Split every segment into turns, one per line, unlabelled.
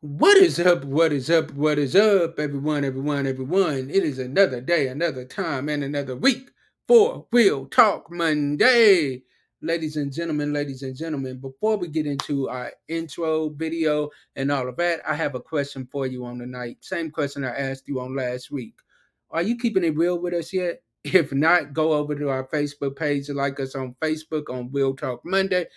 What is up? What is up? What is up, everyone, everyone, everyone? It is another day, another time, and another week for Real Talk Monday. Ladies and gentlemen, ladies and gentlemen, before we get into our intro video and all of that, I have a question for you on tonight. Same question I asked you on last week. Are you keeping it real with us yet? If not, go over to our Facebook page, like us on Facebook on Real Talk Monday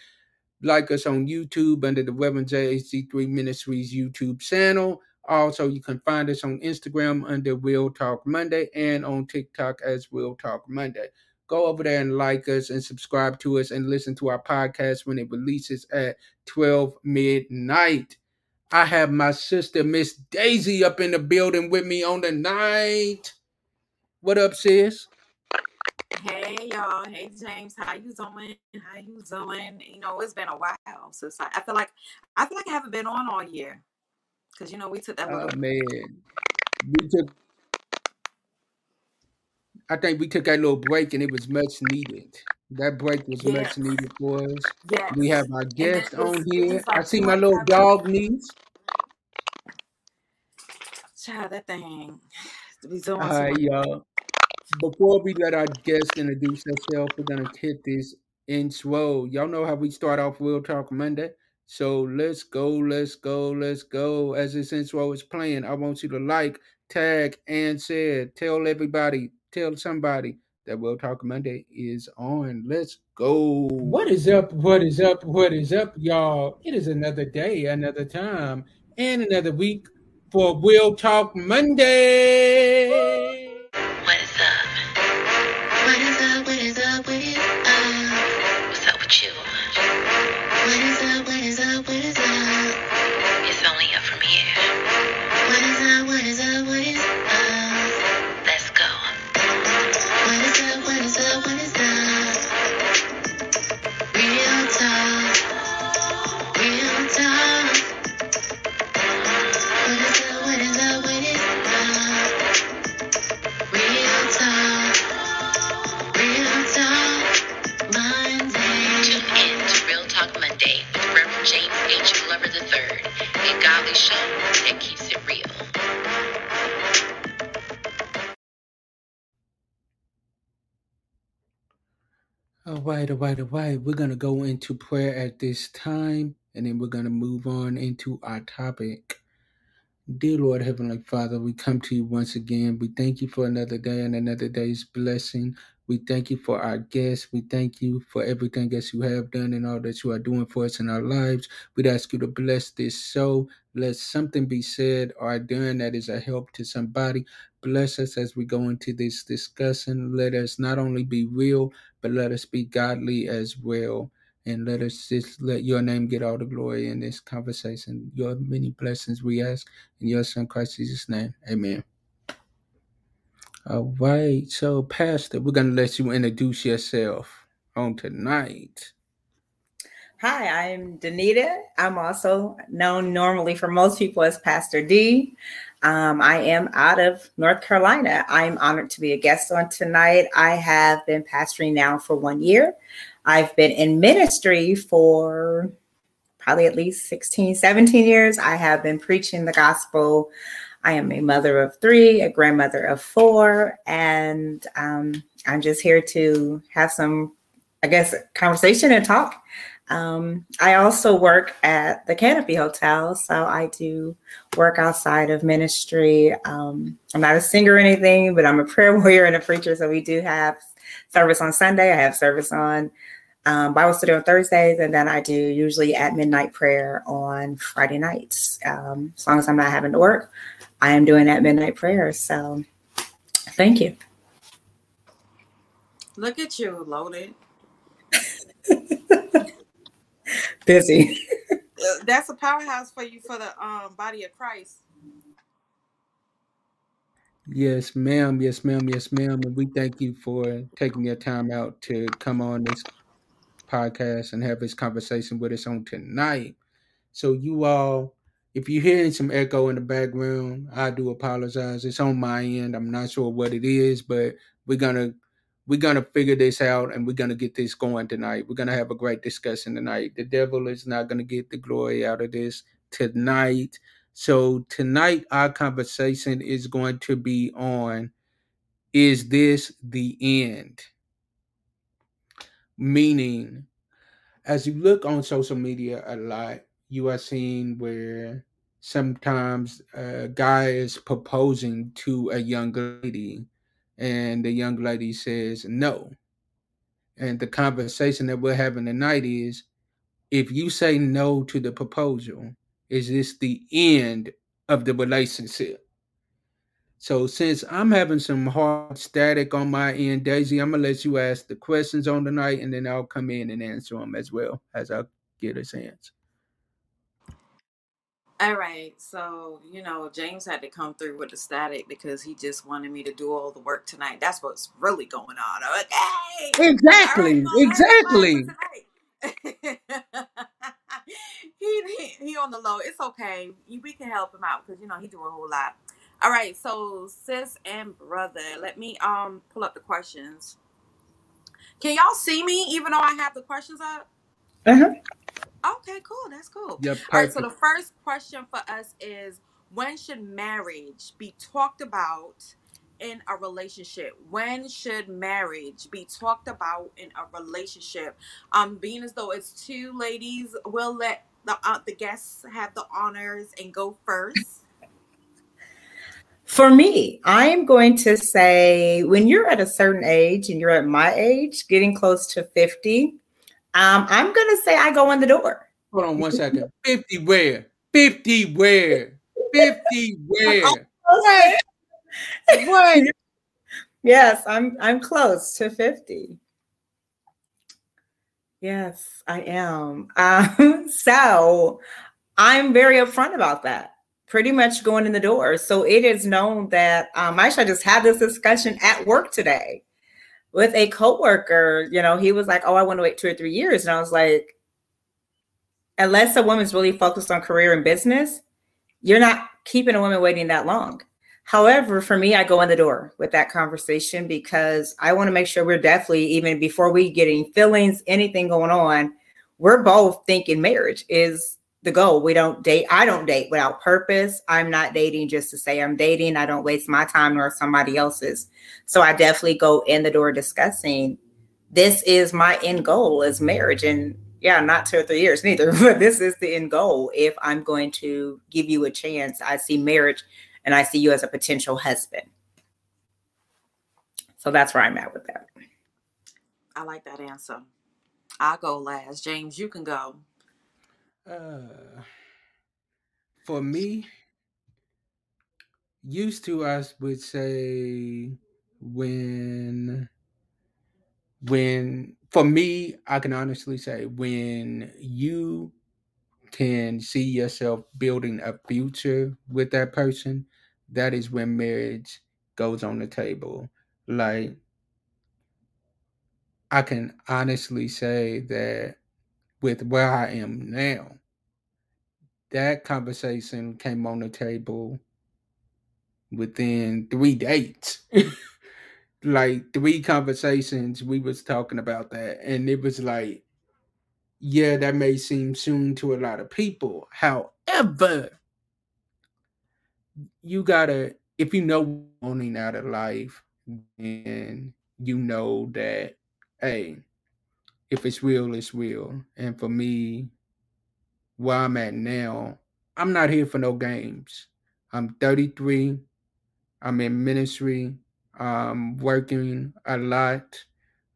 like us on YouTube under the Reverend JHC3 Ministries YouTube channel. Also, you can find us on Instagram under Real Talk Monday and on TikTok as Real Talk Monday. Go over there and like us and subscribe to us and listen to our podcast when it releases at 12 midnight. I have my sister, Miss Daisy, up in the building with me on the night. What up, sis?
Hey y'all, hey James, how you doing? How you doing? You know, it's been a while since I, I feel like I feel like I haven't been on all year because you know we took that.
Oh
Little,
man, we took. I think we took that little break and it was much needed. That break was much needed for us. We have our guest
was
on here. I see my little
25
dog niece.
Child, that thing be doing
All
too
right,
much.
y'all. Before we let our guest introduce herself, we're gonna hit this in intro. Y'all know how we start off Real Talk Monday. So let's go, let's go, let's go. As this intro is playing, I want you to like, tag, and share. Tell everybody, tell somebody that Real Talk Monday is on. Let's go. What is up? What is up? What is up, y'all? It is another day, another time, and another week for Real Talk Monday. Right, right. We're going to go into prayer at this time, and then we're going to move on into our topic. Dear Lord, Heavenly Father, we come to you once again. We thank you for another day and another day's blessing. We thank you for our guests. We thank you for everything that you have done and all that you are doing for us in our lives. We'd ask you to bless this show. Let something be said or done that is a help to somebody. Bless us as we go into this discussion. Let us not only be real, but let us be godly as well. And let us just let your name get all the glory in this conversation. Your many blessings we ask in your son Christ Jesus' name. Amen. All right. So, Pastor, we're gonna let you introduce yourself on tonight.
Hi, I'm Danita. I'm also known normally for most people as Pastor D. Um, I am out of North Carolina. I'm honored to be a guest on tonight. I have been pastoring now for one year. I've been in ministry for probably at least 16, 17 years. I have been preaching the gospel. I am a mother of three, a grandmother of four, and um, I'm just here to have some, I guess, conversation and talk. Um, I also work at the Canopy Hotel, so I do work outside of ministry. Um, I'm not a singer or anything, but I'm a prayer warrior and a preacher. So we do have service on Sunday. I have service on um, Bible study on Thursdays, and then I do usually at midnight prayer on Friday nights. Um, as long as I'm not having to work, I am doing at midnight prayer. So thank you.
Look at you, loaded.
Busy.
Uh, That's a powerhouse for you for the um body of Christ.
Yes, ma'am. Yes, ma'am. Yes, ma'am. And we thank you for taking your time out to come on this podcast and have this conversation with us on tonight. So, you all, if you're hearing some echo in the background, I do apologize. It's on my end. I'm not sure what it is, but we're gonna we're gonna figure this out and we're gonna get this going tonight. We're gonna have a great discussion tonight. The devil is not gonna get the glory out of this tonight. So tonight our conversation is going to be on is this the end? Meaning, as you look on social media a lot, you are seeing where sometimes a guy is proposing to a young lady and the young lady says no. And the conversation that we're having tonight is if you say no to the proposal, is this the end of the relationship? So since I'm having some hard static on my end, Daisy, I'm gonna let you ask the questions on tonight, and then I'll come in and answer them as well as I get a chance.
All right, so you know James had to come through with the static because he just wanted me to do all the work tonight. That's what's really going on. Okay.
Exactly.
All right, so
exactly.
he, he he on the low. It's okay. We can help him out because you know he do a whole lot. All right, so sis and brother, let me um pull up the questions. Can y'all see me even though I have the questions up?
Uh-huh.
Okay, cool. That's cool.
Yep.
All right, so the first question for us is when should marriage be talked about in a relationship? When should marriage be talked about in a relationship? Um, being as though it's two ladies, we'll let the uh, the guests have the honors and go first.
For me, I'm going to say when you're at a certain age and you're at my age, getting close to 50, um, I'm going to say I go in the door.
Hold on one second. 50 where? 50 where? 50 where?
Okay.
What?
Yes, I'm I'm close to 50. Yes, I am. Um, so I'm very upfront about that. Pretty much going in the door. So it is known that um, actually I just had this discussion at work today with a coworker. You know, he was like, "Oh, I want to wait two or three years," and I was like, "Unless a woman's really focused on career and business, you're not keeping a woman waiting that long." However, for me, I go in the door with that conversation because I want to make sure we're definitely, even before we get any feelings, anything going on, we're both thinking marriage is the goal. We don't date. I don't date without purpose. I'm not dating just to say I'm dating. I don't waste my time nor somebody else's. So I definitely go in the door discussing this is my end goal is marriage. And yeah, not two or three years neither, but this is the end goal. If I'm going to give you a chance, I see marriage and I see you as a potential husband. So that's where I'm at with that.
I like that answer. I'll go last. James, you can go.
Uh, for me, used to us would say when when for me i can honestly say when you can see yourself building a future with that person that is when marriage goes on the table. Like i can honestly say that with where i am now that conversation came on the table within three dates. Like three conversations we was talking about that and it was like yeah that may seem soon to a lot of people. However you gotta if you know owning out of life then you know that hey if it's real it's real. And for me where i'm at now i'm not here for no games. I'm 33 i'm in ministry I'm working a lot.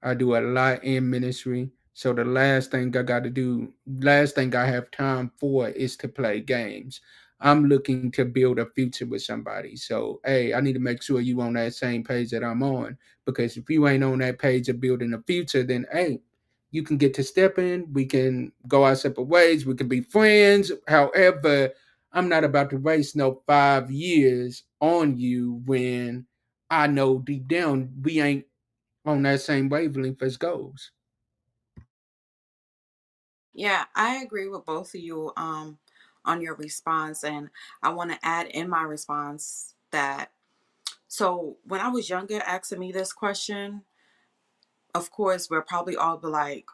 I do a lot in ministry. So the last thing i got to do last thing i have time for is to play games. I'm looking to build a future with somebody. So hey i need to make sure you on that same page that i'm on. Because if you ain't on that page of building a future then hey you can get to stepping we can go our separate ways we can be friends however i'm not about to waste no five years on you when I know deep down we ain't on that same wavelength as goals.
Yeah, I agree with both of you um on your response and I want to add in my response that so when I was younger asking me this question, of course we're probably all be like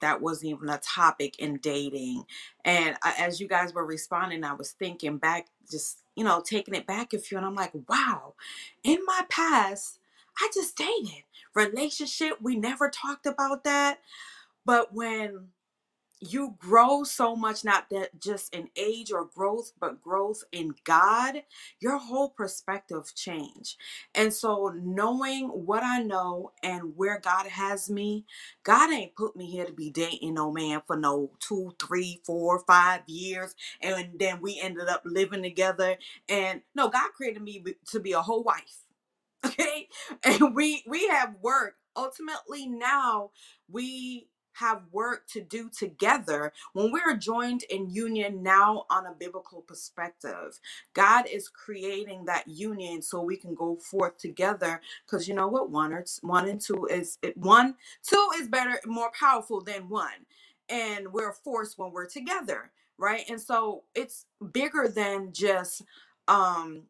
that wasn't even a topic in dating. And uh, as you guys were responding, I was thinking back, just, you know, taking it back a few, and I'm like, wow, in my past, I just dated. Relationship, we never talked about that. But when you grow so much, not that just in age or growth, but growth in God, your whole perspective change. And so knowing what I know and where God has me, God ain't put me here to be dating no man for no two, three, four, five years. And then we ended up living together. And no, God created me to be a whole wife. Okay. And we we have work. Ultimately now we have work to do together when we're joined in union now on a biblical perspective god is creating that union so we can go forth together because you know what? One or one and two is it, one two is better more powerful than one and we're forced when we're together right? And so it's bigger than just um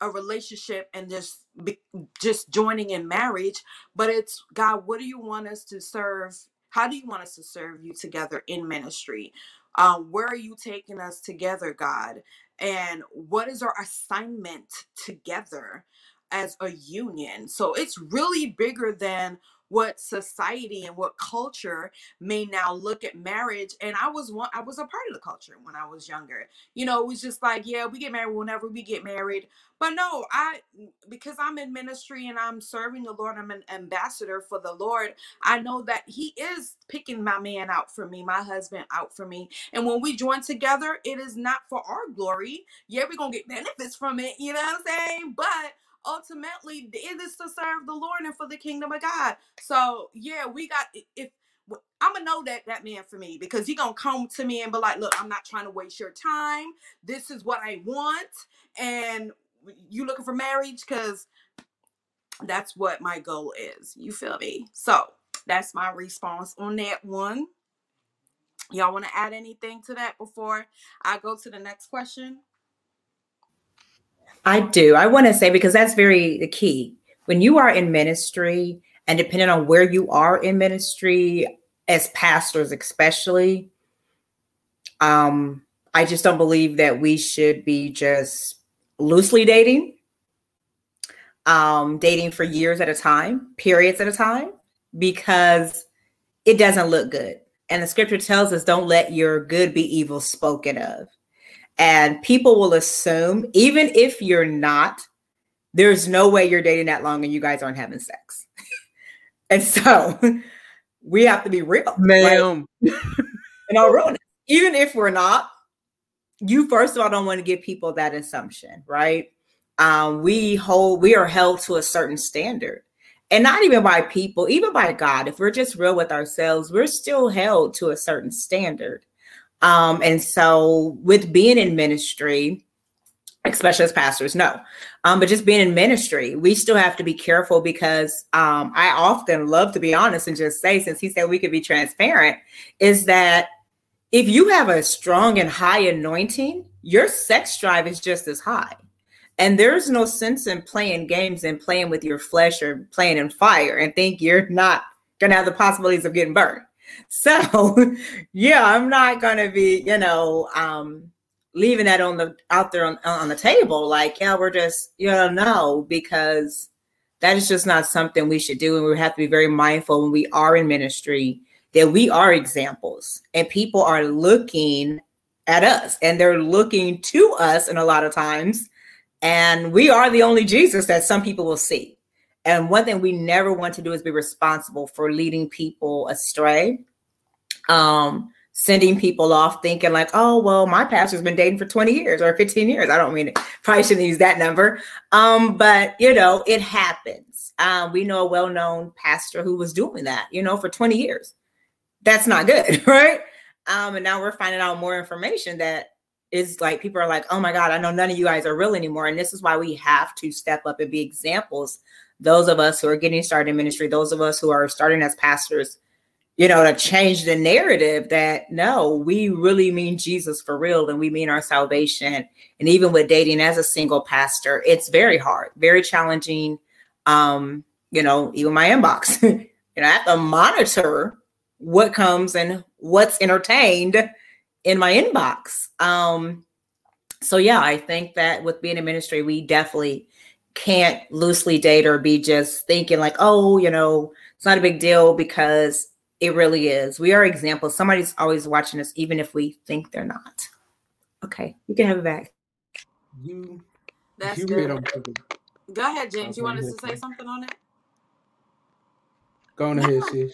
a relationship and just be, just joining in marriage but it's god what do you want us to serve? How do you want us to serve you together in ministry? Um, where are you taking us together god? And what is our assignment together as a union? So it's really bigger than what society and what culture may now look at marriage and i was one i was a part of the culture when i was younger. You know it was just like yeah we get married whenever we get married. But no i because i'm in ministry and i'm serving the lord i'm an ambassador for the lord i know that he is picking my man out for me my husband out for me and when we join together it is not for our glory. Yeah we're gonna get benefits from it you know what i'm saying? But ultimately it is to serve the Lord and for the kingdom of God. So yeah, we got if I'm gonna know that that man for me because he gonna come to me and be like, look, I'm not trying to waste your time. This is what I want, and you looking for marriage because that's what my goal is. You feel me? So that's my response on that one. Y'all want to add anything to that before I go to the next question?
I do. I want to say because that's very the key. When you are in ministry, and depending on where you are in ministry, as pastors especially, um, I just don't believe that we should be just loosely dating, um, dating for years at a time, periods at a time, because it doesn't look good. And the scripture tells us, don't let your good be evil spoken of. And people will assume, even if you're not, there's no way you're dating that long and you guys aren't having sex. and so we have to be real.
Ma'am.
Right? and I'll ruin it. Even if we're not, you first of all don't want to give people that assumption, right? Um, we hold we are held to a certain standard. And not even by people, even by God. If we're just real with ourselves, we're still held to a certain standard. Um, and so with being in ministry, especially as pastors, no. Um, but just being in ministry, we still have to be careful because um, I often love to be honest and just say, since he said we could be transparent, is that if you have a strong and high anointing, your sex drive is just as high. And there's no sense in playing games and playing with your flesh or playing in fire and think you're not going to have the possibilities of getting burned. So, yeah, I'm not going to be, you know, um, leaving that on the out there on, on the table. Like, yeah, we're just, you know, no, because that is just not something we should do. And we have to be very mindful when we are in ministry that we are examples and people are looking at us and they're looking to us in a lot of times. And we are the only Jesus that some people will see. And one thing we never want to do is be responsible for leading people astray. Um, sending people off thinking like, oh, well, my pastor's been dating for 20 years or 15 years. I don't mean it. Probably shouldn't use that number. Um, but you know, it happens. Um, we know a well-known pastor who was doing that, you know, for 20 years. That's not good, right? Um, and now we're finding out more information that is like people are like, oh my God, I know none of you guys are real anymore. And this is why we have to step up and be examples those of us who are getting started in ministry, those of us who are starting as pastors, you know, to change the narrative that no, we really mean Jesus for real and we mean our salvation. And even with dating as a single pastor, it's very hard, very challenging. Um, you know, even my inbox, you know, I have to monitor what comes and what's entertained in my inbox. Um, so yeah, I think that with being in ministry, we definitely can't loosely date or be just thinking like, oh, you know, it's not a big deal because it really is. We are examples. Somebody's always watching us, even if we think they're not. Okay, you can have it back.
You,
That's
you
good.
hit on.
Go ahead, James. You
Okay,
wanted to say something on it?
Go on ahead, sis.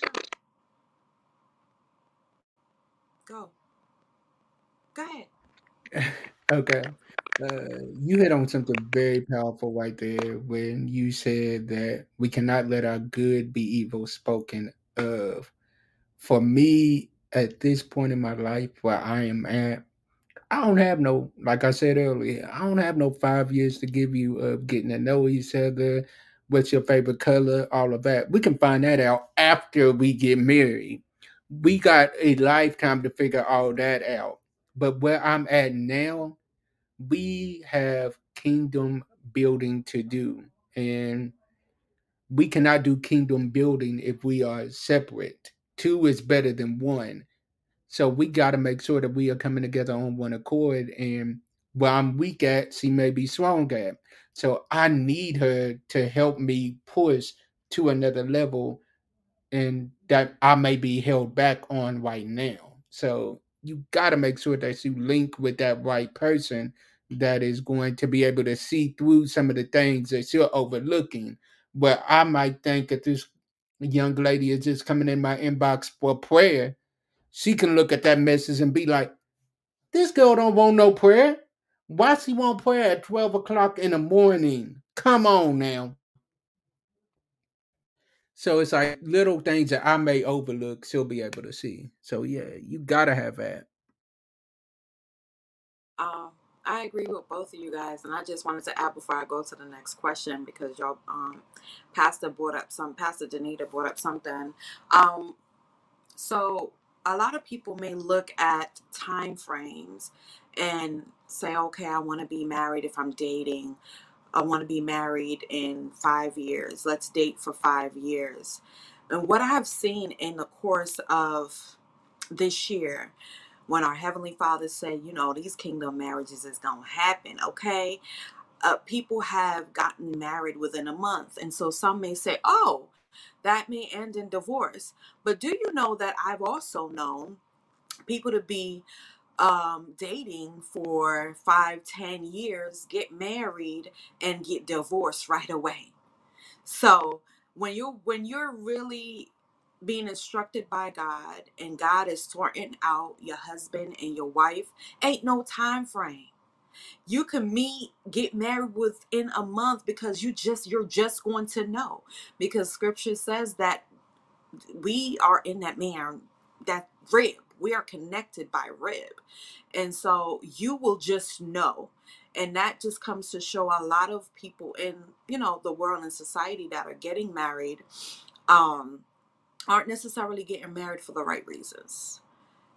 Go. Go ahead.
Okay. Uh, you hit on something very powerful right there when you said that we cannot let our good be evil spoken of. For me, at this point in my life where I am at, I don't have no, like I said earlier, I don't have no five years to give you of getting to know each other. What's your favorite color? All of that. We can find that out after we get married. We got a lifetime to figure all that out. But where I'm at now, we have kingdom building to do. And we cannot do kingdom building if we are separate. Two is better than one. So we got to make sure that we are coming together on one accord. And where I'm weak at, she may be strong at. So I need her to help me push to another level and that I may be held back on right now. So you got to make sure that you link with that right person that is going to be able to see through some of the things that you're overlooking. But I might think that this young lady is just coming in my inbox for prayer. She can look at that message and be like, this girl don't want no prayer. Why she want prayer at 12 o'clock in the morning? Come on now. So it's like little things that I may overlook, she'll be able to see. So yeah, you gotta have that.
Um, I agree with both of you guys, and I just wanted to add before I go to the next question because y'all, um, Pastor brought up some, Pastor Danita brought up something. Um, so a lot of people may look at time frames and say, okay, I want to be married if I'm dating. I want to be married in five years. Let's date for five years. And what I've seen in the course of this year, when our Heavenly Father said, you know, these kingdom marriages is to happen, okay? Uh, people have gotten married within a month. And so some may say, oh, that may end in divorce. But do you know that I've also known people to be um, dating for five, ten years, get married, and get divorced right away. So when you when you're really being instructed by God and God is sorting out your husband and your wife, ain't no time frame. You can meet, get married within a month because you just you're just going to know. Because scripture says that we are in that man, that rib. We are connected by rib. And so you will just know. And that just comes to show a lot of people in, you know, the world and society that are getting married um aren't necessarily getting married for the right reasons.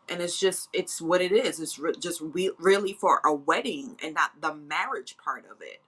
And it's just it's what it is. It's re- just re- really for a wedding and not the marriage part of it.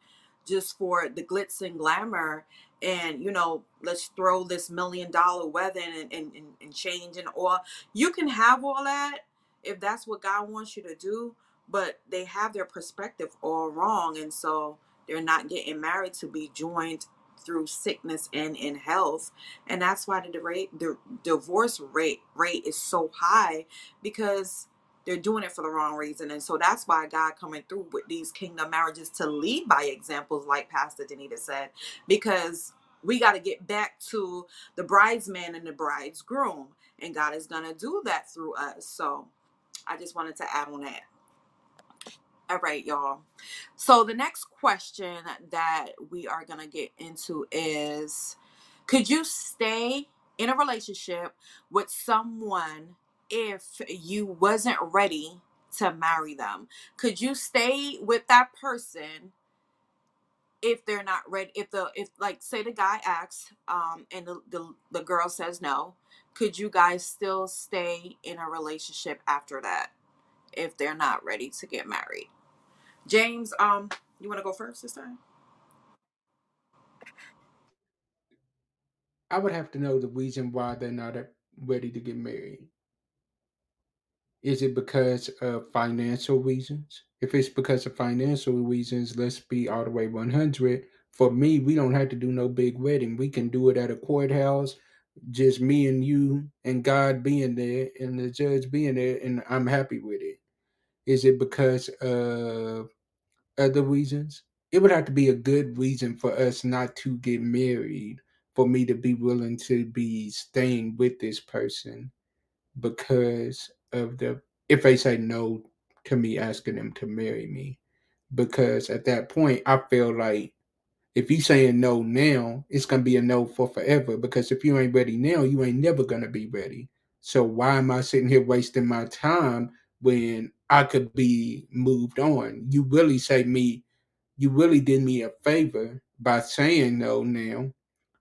Just for the glitz and glamour and you know let's throw this million dollar wedding and, and, and, and change and all you can have all that if that's what god wants you to do but they have their perspective all wrong and so they're not getting married to be joined through sickness and in health. And that's why the rate the divorce rate rate is so high because they're doing it for the wrong reason. And so that's why god coming through with these kingdom marriages to lead by examples like pastor danita said because we got to get back to the bridesman and the bridegroom and god is going to do that through us. So i just wanted to add on that all right y'all. So the next question that we are going to get into is could you stay in a relationship with someone if you wasn't ready to marry them? Could you stay with that person if they're not ready if the if like say the guy asks um and the, the the girl says no could you guys still stay in a relationship after that if they're not ready to get married james um you want to go first this time
I would have to know the reason why they're not ready to get married? Is it because of financial reasons? If it's because of financial reasons, let's be all the way 100. For me, we don't have to do no big wedding. We can do it at a courthouse, just me and you and God being there and the judge being there, and I'm happy with it. Is it because of other reasons? It would have to be a good reason for us not to get married, for me to be willing to be staying with this person because of the if they say no to me asking them to marry me because at that point i feel like if you saying no now it's gonna be a no for forever because if you ain't ready now you ain't never gonna be ready so why am i sitting here wasting my time when i could be moved on you really say me you really did me a favor by saying no now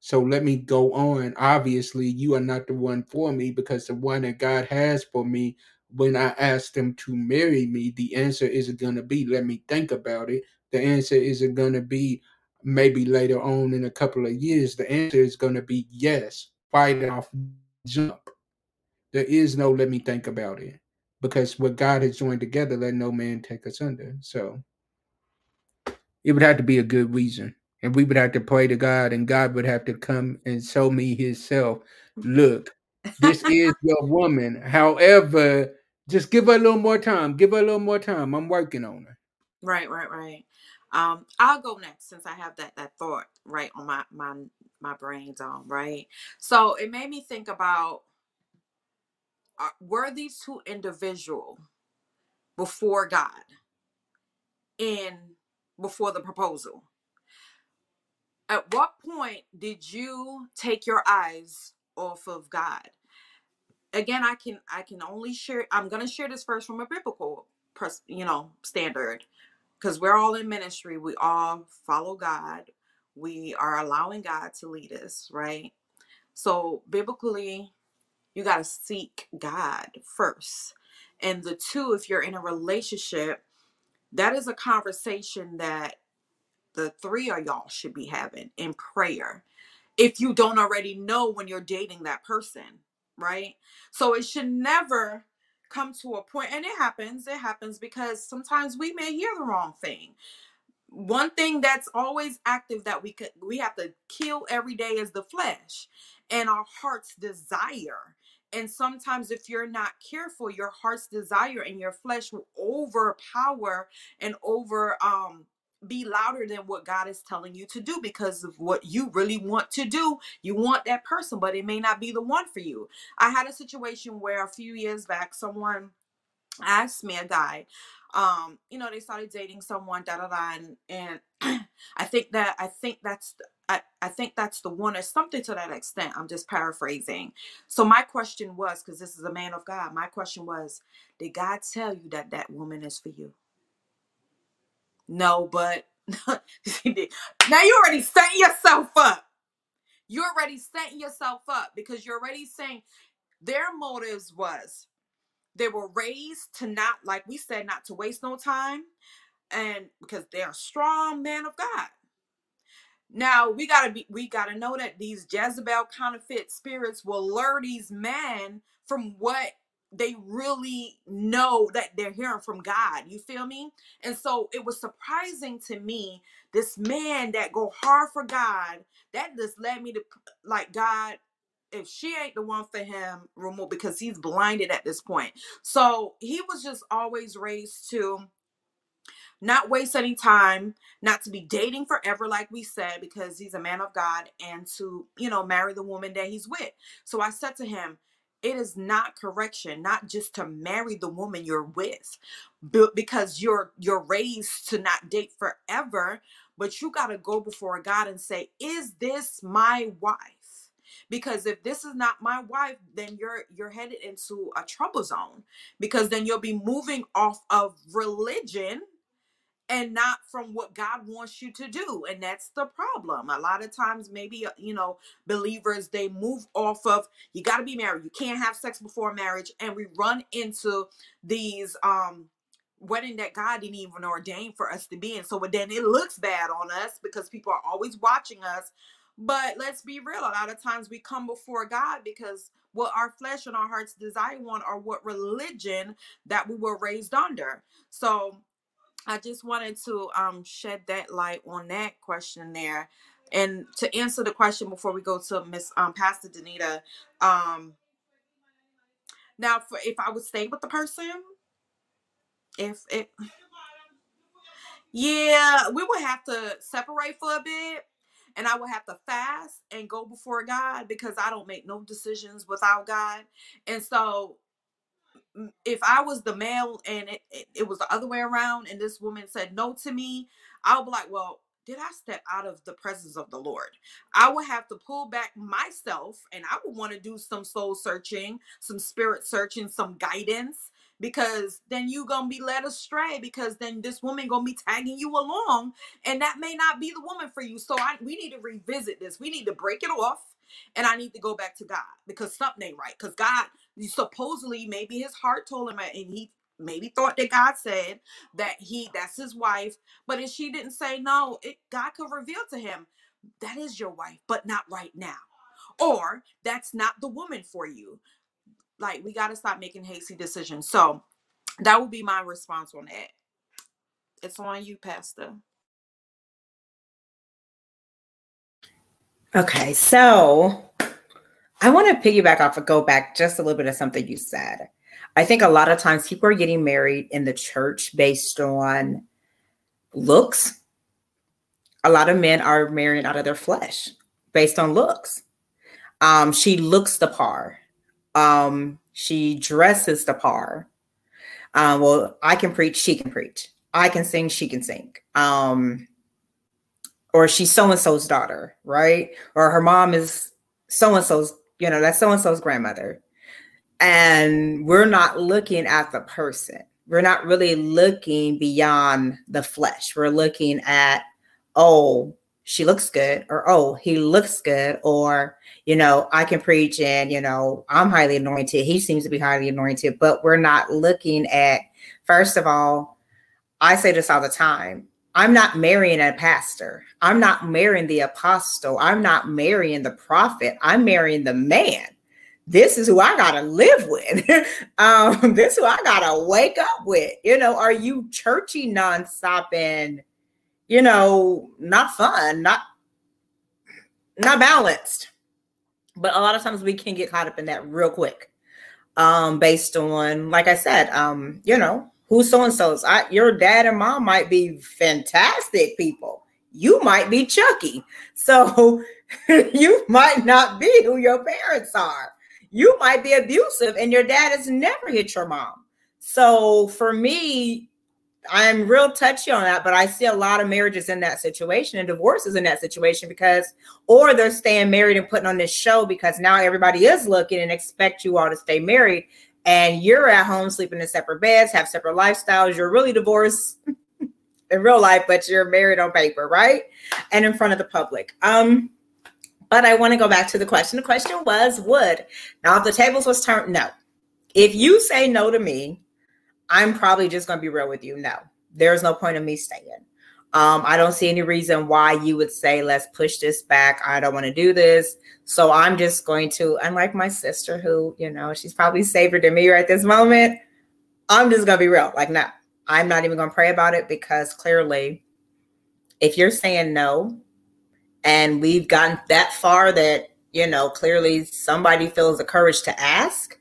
so let me go on. Obviously, you are not the one for me because the one that God has for me, when I asked him to marry me, the answer isn't going to be, let me think about it. The answer isn't going to be, maybe later on in a couple of years. The answer is going to be yes, fight off, jump. There is no let me think about it because what God has joined together, let no man take us under. So it would have to be a good reason and we would have to pray to God, and God would have to come and show me Himself. Look, this is your woman. However, just give her a little more time. Give her a little more time. I'm working on her.
Right, right, right. Um, I'll go next since I have that that thought right on my my my brain's on right. So it made me think about uh, were these two individual before God in before the proposal? At what point did you take your eyes off of God? Again, I can I can only share. I'm gonna share this first from a biblical, pers- you know, standard, because we're all in ministry. We all follow God. We are allowing God to lead us, right? So biblically, you got to seek God first. And the two, if you're in a relationship, that is a conversation that the three of y'all should be having in prayer if you don't already know when you're dating that person, right? So it should never come to a point and it happens it happens because sometimes we may hear the wrong thing one thing that's always active that we could we have to kill every day is the flesh and our heart's desire and sometimes if you're not careful your heart's desire and your flesh will overpower and over um be louder than what God is telling you to do because of what you really want to do. You want that person, but it may not be the one for you. I had a situation where a few years back, someone asked me, a guy, um, you know, they started dating someone, da da da, and, and I think that I think that's I, I think that's the one or something to that extent. I'm just paraphrasing. So my question was, because this is a man of God, my question was, did God tell you that that woman is for you? No, but now you already setting yourself up. You're already setting yourself up because you're already saying their motives was they were raised to not, like we said, not to waste no time, and because they're strong man of God. Now we gotta be we gotta know that these Jezebel counterfeit spirits will lure these men from what they really know that they're hearing from God. You feel me? And so it was surprising to me, this man that go hard for God, that just led me to like God, if she ain't the one for him, remove because he's blinded at this point. So he was just always raised to not waste any time, not to be dating forever, like we said, because he's a man of God, and to, you know, marry the woman that he's with. So I said to him, it is not correction not just to marry the woman you're with but because you're you're raised to not date forever but you got to go before god and say is this my wife because if this is not my wife then you're you're headed into a trouble zone because then you'll be moving off of religion and not from what God wants you to do. And that's the problem. A lot of times, maybe, uh, you know, believers, they move off of you got to be married, you can't have sex before marriage. And we run into these, um, wedding that God didn't even ordain for us to be in. So then it looks bad on us because people are always watching us. But let's be real, a lot of times we come before God because what our flesh and our hearts desire want are what religion that we were raised under. So I just wanted to um, shed that light on that question there. And to answer the question before we go to Miss um, Pastor Danita, um, now for if I would stay with the person, if it, yeah, we would have to separate for a bit, and I would have to fast and go before God because I don't make no decisions without God, and so if I was the male and it, it, it, was the other way around and this woman said no to me, I would be like, well, did I step out of the presence of the Lord? I would have to pull back myself and I would want to do some soul searching, some spirit searching, some guidance because then you gonna be led astray because then this woman gonna be tagging you along and that may not be the woman for you so I, we need to revisit this we need to break it off and I need to go back to God because something ain't right. Because God supposedly maybe his heart told him and he maybe thought that God said that he that's his wife, but if she didn't say no, it God could reveal to him that is your wife, but not right now. Or that's not the woman for you. Like we got to stop making hasty decisions. So that would be my response on that. It's on you, Pastor.
Okay, so I want to piggyback off and go back just a little bit of something you said. I think a lot of times people are getting married in the church based on looks. A lot of men are marrying out of their flesh based on looks. Um, she looks the par. Um, she dresses the par. Um, well, I can preach, she can preach. I can sing, she can sing. Um, or she's so and so's daughter, right? Or her mom is so and so's you know, that's so and so's grandmother. And we're not looking at the person. We're not really looking beyond the flesh. We're looking at, oh, she looks good, or oh, he looks good, or, you know, I can preach and, you know, I'm highly anointed. He seems to be highly anointed, but we're not looking at, first of all, I say this all the time I'm not marrying a pastor. I'm not marrying the apostle. I'm not marrying the prophet. I'm marrying the man. This is who I gotta live with. um, this is who I gotta wake up with. You know, are you churchy nonstop and you know, not fun, not not balanced. But a lot of times we can get caught up in that real quick. Um, based on, like I said, um, you know, who's so and so's. I your dad and mom might be fantastic people. You might be Chucky. So you might not be who your parents are. You might be abusive and your dad has never hit your mom. So for me, I'm real touchy on that, but I see a lot of marriages in that situation and divorces in that situation because, or they're staying married and putting on this show because now everybody is looking and expect you all to stay married and you're at home sleeping in separate beds, have separate lifestyles, you're really divorced in real life, but you're married on paper, right? And in front of the public. Um, but I want to go back to the question. The question was would. Now, if the tables was turned, no. If you say no to me, I'm probably just going to be real with you. No, there's no point of me staying. Um, I don't see any reason why you would say, let's push this back. I don't want to do this. So I'm just going to, unlike my sister, who, you know, she's probably safer than me right this moment, I'm just going to be real. Like, no, I'm not even going to pray about it because clearly, if you're saying no, and we've gotten that far that, you know, clearly somebody feels the courage to ask,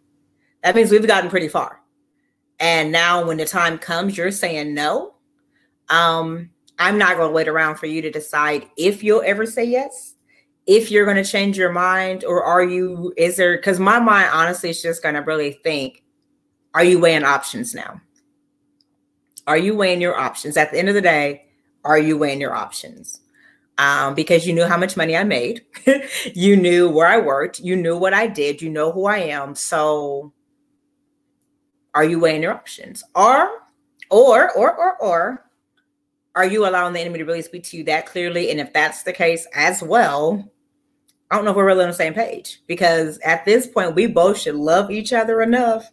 that means we've gotten pretty far. And now when the time comes, you're saying no. Um, I'm not going to wait around for you to decide if you'll ever say yes, if you're going to change your mind, or are you, is there, because my mind honestly is just going to really think, are you weighing options now? Are you weighing your options? At the end of the day, are you weighing your options? Um, because you knew how much money I made, you knew where I worked, you knew what I did, you know who I am. So, are you weighing your options? Or, or, or, or, or, are you allowing the enemy to really speak to you that clearly? And if that's the case as well, I don't know if we're really on the same page because at this point, we both should love each other enough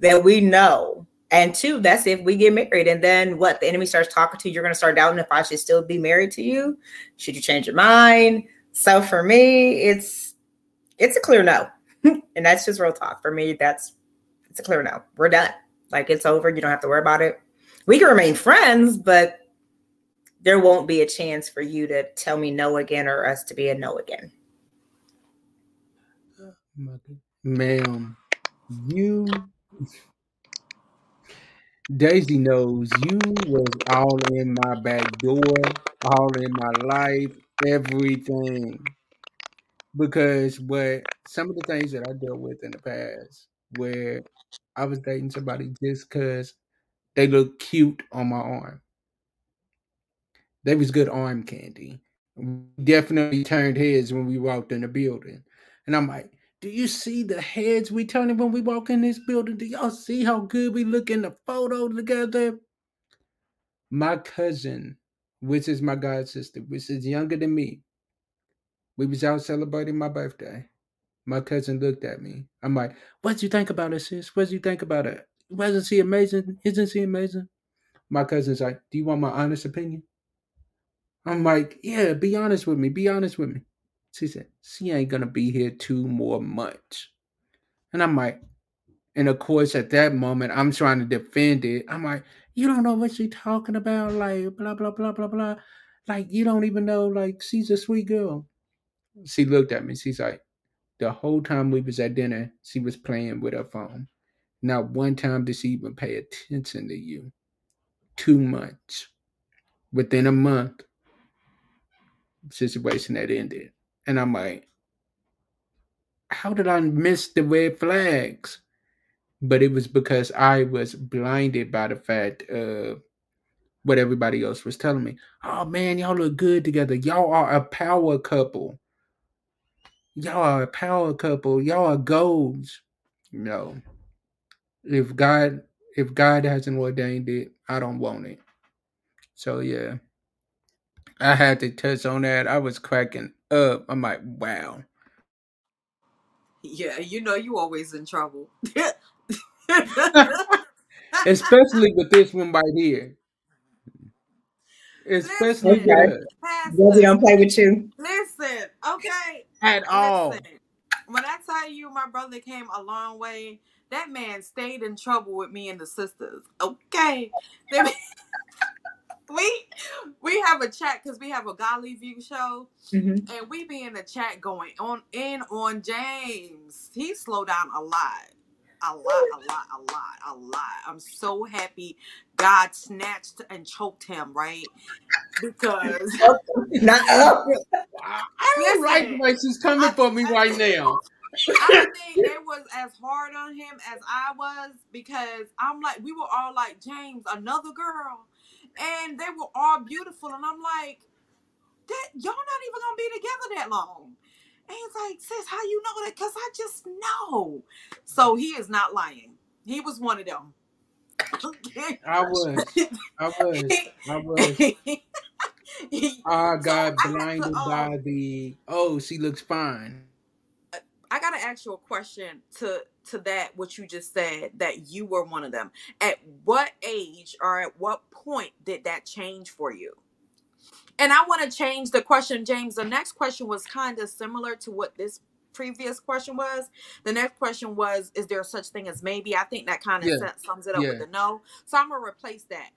that we know. And two, that's if we get married. And then what the enemy starts talking to you, you're going to start doubting if I should still be married to you. Should you change your mind? So for me, it's it's a clear no. and that's just real talk for me. That's it's a clear no. We're done. Like it's over. You don't have to worry about it. We can remain friends, but there won't be a chance for you to tell me no again or us to be a no again.
Ma'am, you Daisy knows you was all in my back door, all in my life, everything. Because what some of the things that I dealt with in the past, where I was dating somebody just because they look cute on my arm. They was good arm candy. Definitely turned heads when we walked in the building. And I'm like, do you see the heads we turning when we walk in this building? Do y'all see how good we look in the photo together? My cousin, which is my god sister, which is younger than me, we was out celebrating my birthday. My cousin looked at me. I'm like, what do you think about it, sis? What do you think about it? Wasn't she amazing? Isn't she amazing? My cousin's like, do you want my honest opinion? I'm like, yeah, be honest with me. Be honest with me. She said, she ain't gonna be here two more months. And I'm like, and of course, at that moment, I'm trying to defend it. I'm like, you don't know what she's talking about, like blah blah blah blah blah. Like you don't even know, like she's a sweet girl. She looked at me. She's like, the whole time we was at dinner, she was playing with her phone. Not one time did she even pay attention to you. Two months. Within a month, situation that ended. And I'm like, how did I miss the red flags? But it was because I was blinded by the fact of what everybody else was telling me. Oh man, y'all look good together. Y'all are a power couple. Y'all are a power couple. Y'all are goals. No. If God if God hasn't ordained it, I don't want it. So yeah. I had to touch on that. I was cracking up. I'm like, wow.
Yeah, you know you always in trouble.
Especially with this one right here. Especially
Listen,
Okay.
good.
Pastor,
Josie don't play with you.
listen, okay.
At all.
Listen, when I tell you my brother came a long way, that man stayed in trouble with me and the sisters. Okay. They- we we have a chat because we have a Golly View show,
Mhm.
and we be in the chat going on in on James. He slowed down a lot. A lot, a lot, a lot, a lot. I'm so happy God snatched and choked him, right? Because
Not up.
I I don't like the way she's coming for me right now.
I think it was as hard on him as I was because I'm like, we were all like, James, another girl. And they were all beautiful. And I'm like, that y'all not even gonna be together that long. And he's like, sis, how you know that? Cause I just know. So he is not lying. He was one of them.
I was. I was. I was. I got
So I to,
blinded
um,
by the oh, she looks fine.
I gotta ask you a question to to that what you just said that you were one of them. At what age or at what point did that change for you? And I want to change the question, James. The next question was kind of similar to what this previous question was. The next question was, is there such thing as maybe? I think that kind of
Yeah.
sums it up
Yeah.
with a no. So I'm gonna replace that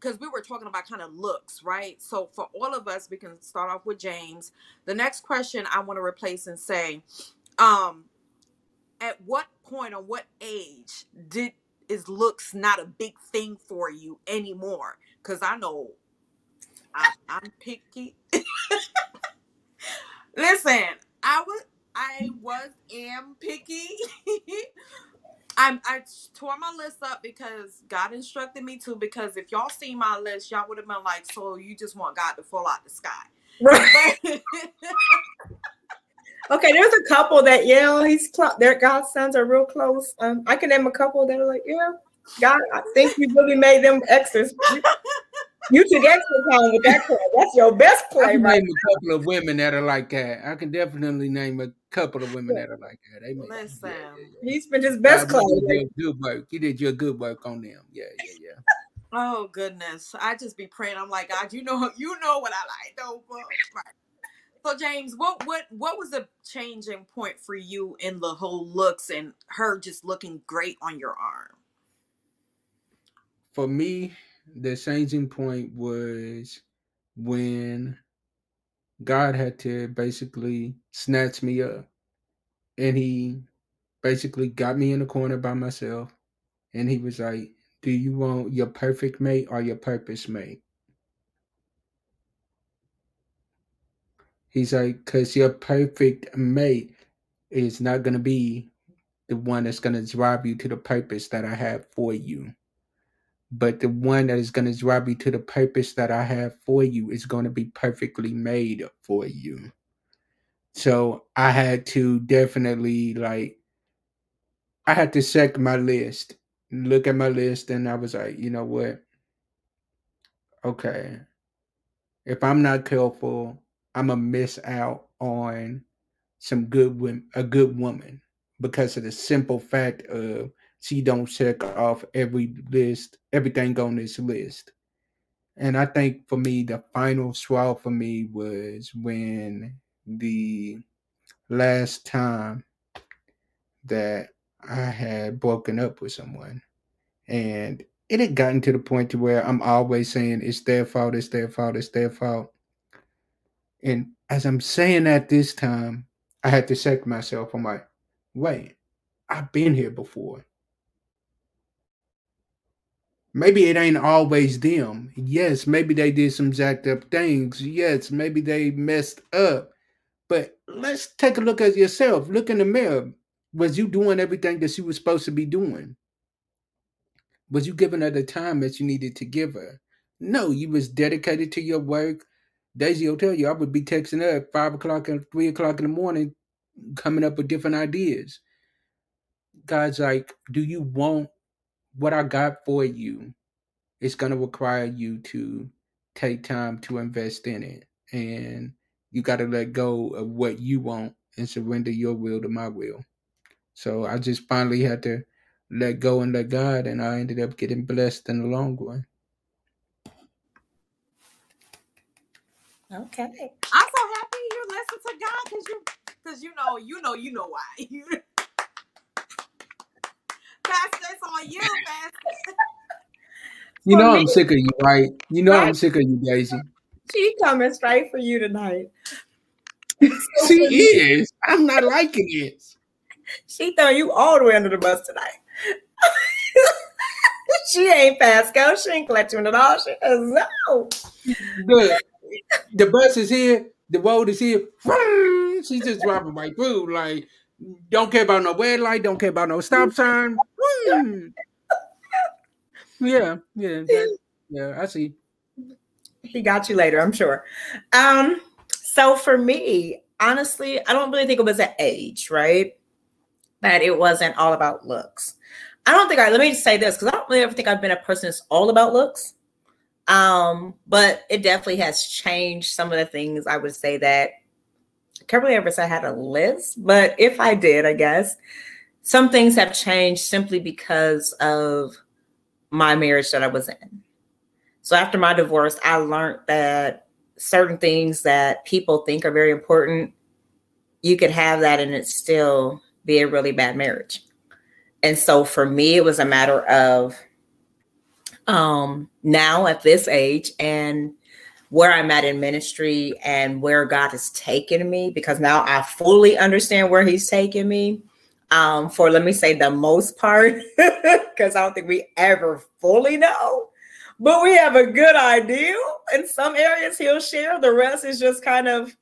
because we were talking about kind of looks, right? So for all of us, we can start off with James. The next question I want to replace and say, um, at what point or what age did is looks not a big thing for you anymore? Because I know I, I'm picky. Listen, I was I was am picky. I'm I tore my list up because God instructed me to. Because if y'all see my list, y'all would have been like, "So you just want God to fall out the sky?"
Right.
But
Okay, there's a couple that yeah, he's close. Their godsons are real close. Um, I can name a couple that are like, yeah, God, I think you really made them extras. You, you took extra time with that play. That's your best
I
play,
can
right?
name a couple of women that are like that. I can definitely name a couple of women that are like that. They make,
Listen.
He's been his best
God, you
play.
did your good work. You did your good work on them. Yeah, yeah, yeah.
oh goodness, I just be praying. I'm like, God, you know, you know what I like, though. But right. So James, what what what was the changing point for you in the whole looks and her just looking great on your arm?
For me, the changing point was when God had to basically snatch me up. And he basically got me in the corner by myself. And he was like, Do you want your perfect mate or your purpose mate? He's like, Because your perfect mate is not going to be the one that's going to drive you to the purpose that I have for you. But the one that is going to drive you to the purpose that I have for you is going to be perfectly made for you. So I had to definitely like, I had to check my list, look at my list, and I was like, you know what? Okay. If I'm not careful, I'm gonna miss out on some good women, a good woman, because of the simple fact of she don't check off every list, everything on this list. And I think for me, the final straw for me was when the last time that I had broken up with someone. And it had gotten to the point to where I'm always saying it's their fault, it's their fault, it's their fault. And as I'm saying that this time, I had to check myself. I'm like, wait, I've been here before. Maybe it ain't always them. Yes, maybe they did some jacked up things. Yes, maybe they messed up. But let's take a look at yourself. Look in the mirror. Was you doing everything that you were supposed to be doing? Was you giving her the time that you needed to give her? No, you was dedicated to your work. Daisy will tell you I would be texting her at five o'clock and three o'clock in the morning, coming up with different ideas. God's like, do you want what I got for you? It's gonna require you to take time to invest in it. And you gotta let go of what you want and surrender your will to my will. So I just finally had to let go and let God, and I ended up getting blessed in the long run.
Okay.
I'm so happy you listen to God because you because you know you know you know why. Pastor, it's on you, Pastor.
You know
me-
I'm sick of you, right? You know I'm sick of you, Daisy.
She coming straight for you tonight.
She is. I'm not liking it.
She throw you all the way under the bus tonight. she ain't fast go. She ain't collecting at all. She is no.
The, the bus is here. The road is here. She's just driving right through. Like, don't care about no red light. Don't care about no stop sign. Yeah, yeah, that- yeah. I see.
He got you later, I'm sure. Um, so for me, honestly, I don't really think it was an age, right? That it wasn't all about looks. I don't think I let me just say this because I don't really ever think I've been a person that's all about looks. Um, but it definitely has changed some of the things I would say that I can't really ever say I had a list, but if I did, I guess some things have changed simply because of my marriage that I was in. So after my divorce, I learned that certain things that people think are very important, you could have that and it still be a really bad marriage. And so for me, it was a matter of um now at this age and where I'm at in ministry and where God has taken me, because now I fully understand where He's taken me. Um, for let me say the most part, because I don't think we ever fully know but we have a good idea. In some areas, he'll share. The rest is just kind of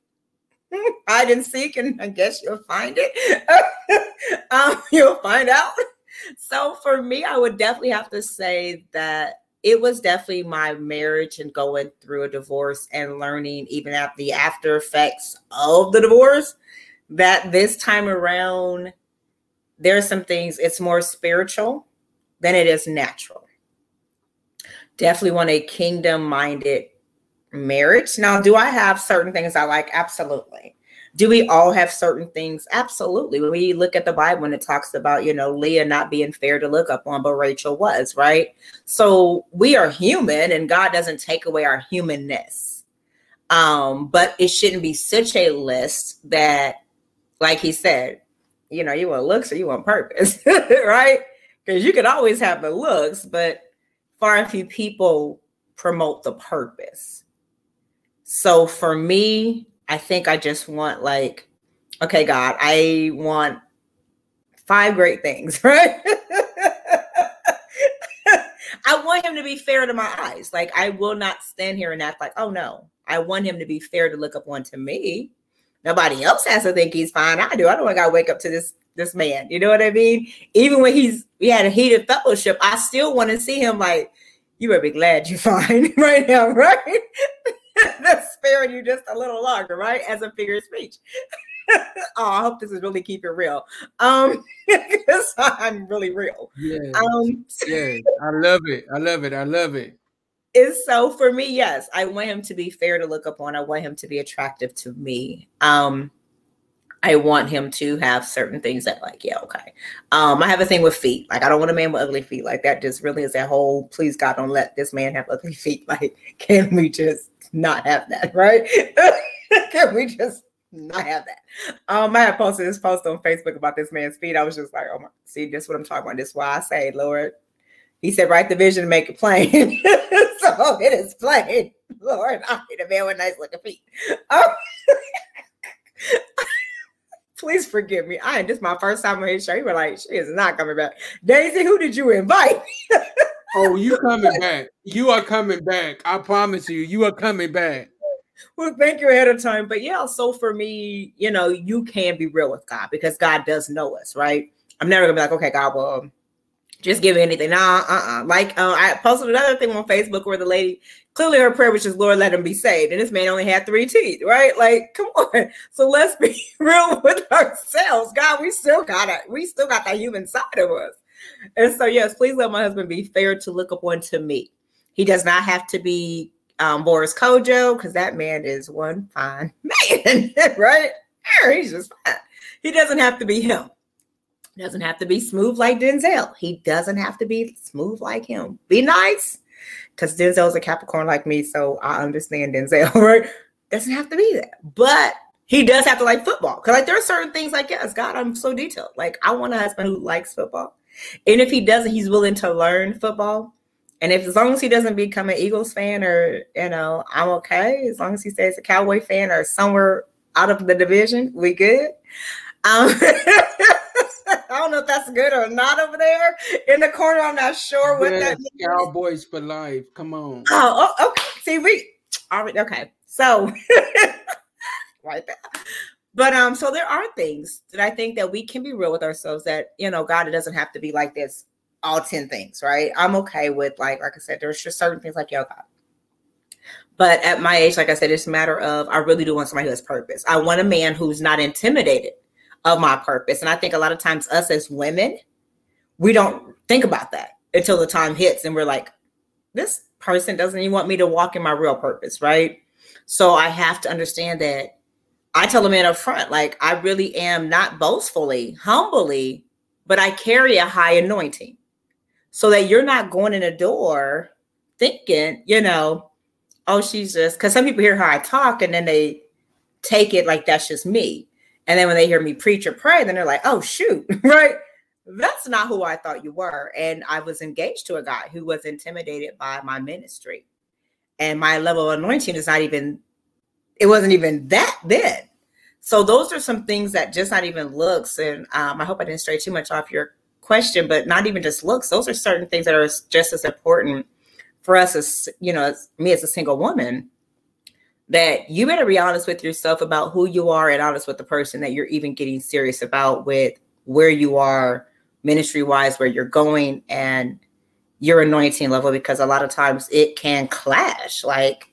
hide and seek, and I guess you'll find it. um, you'll find out. So for me, I would definitely have to say that it was definitely my marriage and going through a divorce and learning even at the after effects of the divorce that this time around there are some things it's more spiritual than it is natural definitely want a kingdom minded marriage. Now, do I have certain things I like? Absolutely. Do we all have certain things? Absolutely. When we look at the Bible and it talks about, you know, Leah not being fair to look up on, but Rachel was, right? So we are human and God doesn't take away our humanness. Um, but it shouldn't be such a list that, like he said, you know, you want looks or you want purpose, right? Because you can always have the looks, but far and few people promote the purpose. So for me, I think I just want like, okay, God, I want five great things, right? I want him to be fair to my eyes. Like I will not stand here and act like, oh no. I want him to be fair to look up one to me. Nobody else has to think he's fine. I do. I don't want to wake up to this this man. You know what I mean? Even when he's we had a heated fellowship, I still want to see him like, you better be glad you're fine right now, right? That's sparing you just a little longer, right? As a figure of speech. oh, I hope this is really keep it real. Um, because I'm really real.
Yeah.
Um,
yeah. I love it. I love it. I love it.
Is so for me, yes, I want him to be fair to look upon. I want him to be attractive to me. Um, I want him to have certain things that, like, yeah, okay. Um, I have a thing with feet. Like, I don't want a man with ugly feet. Like, that just really is that whole. Please, God, don't let this man have ugly feet. Like, can we just not have that, right? can we just not have that? Um, I have posted this post on Facebook about this man's feet. I was just like, oh my, see, this is what I'm talking about. This is why I say, Lord, He said, write the vision and make it plain. so it is plain. Lord, I need a man with nice looking feet. Um, please forgive me. I this is my first time on his show. You were like, she is not coming back. Daisy, who did you invite?
Oh, you coming back. You are coming back. I promise you, you are coming back.
Well, thank you ahead of time. But yeah, so for me, you know, you can be real with God because God does know us, right? I'm never gonna be like, okay, God, well, just give me anything. Nah, uh-uh. Like uh, I posted another thing on Facebook where the lady clearly her prayer was just Lord, let him be saved. And this man only had three teeth, right? Like, come on. So let's be real with ourselves. God, we still got it. We still got that human side of us. And so, yes, please let my husband be fair to look upon to me. He does not have to be um, Boris Kodjoe because that man is one fine man, right? He's just fine. He doesn't have to be him doesn't have to be smooth like Denzel. He doesn't have to be smooth like him. Be nice, because Denzel's a Capricorn like me, so I understand Denzel, right? Doesn't have to be that. But he does have to like football. Because like there are certain things like, yes, God, I'm so detailed. Like I want a husband who likes football. And if he doesn't, he's willing to learn football. And if as long as he doesn't become an Eagles fan or you know, I'm okay. As long as he stays a Cowboy fan or somewhere out of the division, we good. Um I don't know if that's good or not over there in the corner. I'm not sure what yes, that means.
Cowboys for life. Come on.
Oh, oh okay. See, we all right. Okay. So right there. But um, so there are things that I think that we can be real with ourselves that you know, God, it doesn't have to be like this, all 10 things, right? I'm okay with like, like I said, there's just certain things like, yo, God. But at my age, like I said, it's a matter of I really do want somebody who has purpose. I want a man who's not intimidated of my purpose. And I think a lot of times, us as women, we don't think about that until the time hits and we're like, this person doesn't even want me to walk in my real purpose, right? So I have to understand that I tell a man up front, like, I really am not boastfully, humbly, but I carry a high anointing so that you're not going in the door thinking, you know, oh, she's just because some people hear how I talk and then they take it like that's just me. And then when they hear me preach or pray, then they're like, oh, shoot, right? That's not who I thought you were. And I was engaged to a guy who was intimidated by my ministry. And my level of anointing is not even, it wasn't even that then. So those are some things that just not even looks. And um, I hope I didn't stray too much off your question, but not even just looks. Those are certain things that are just as important for us as, you know, as me as a single woman that you better be honest with yourself about who you are and honest with the person that you're even getting serious about with where you are ministry wise, where you're going, and your anointing level, because a lot of times it can clash. Like,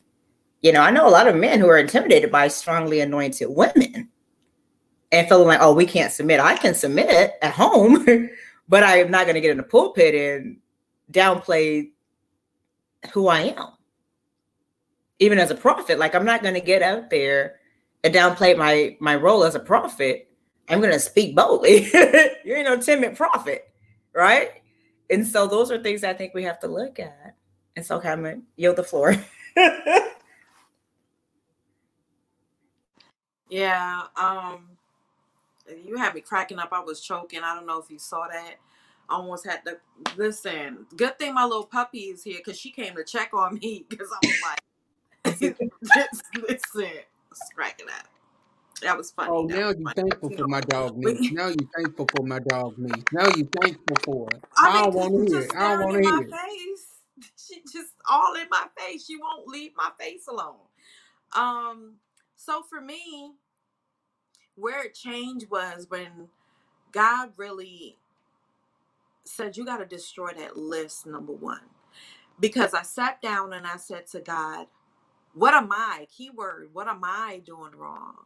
you know, I know a lot of men who are intimidated by strongly anointed women and feeling like, oh, we can't submit. I can submit at home, but I am not going to get in the pulpit and downplay who I am even as a prophet, like I'm not going to get out there and downplay my my role as a prophet. I'm going to speak boldly. You're no timid prophet, right? And so those are things I think we have to look at. And so, to yield the floor.
Yeah. Um, you had me cracking up. I was choking. I don't know if you saw that. I almost had to listen. Good thing my little puppy is here because she came to check on me because I was like, just listen, Just cracking up. That was funny.
Oh,
That
now
was
you
funny.
thankful
You
for
know,
my dog
we-
Now you thankful for my dog niece. Now you thankful for it.
I
I
mean,
don't want
she
to hear
just
it. I don't
staring
want
in
to
my
hear it.
face. She just all in my face. She won't leave my face alone. Um, so for me, where it changed was when God really said, You got to destroy that list, number one. Because I sat down and I said to God, What am I? Keyword, what am I doing wrong?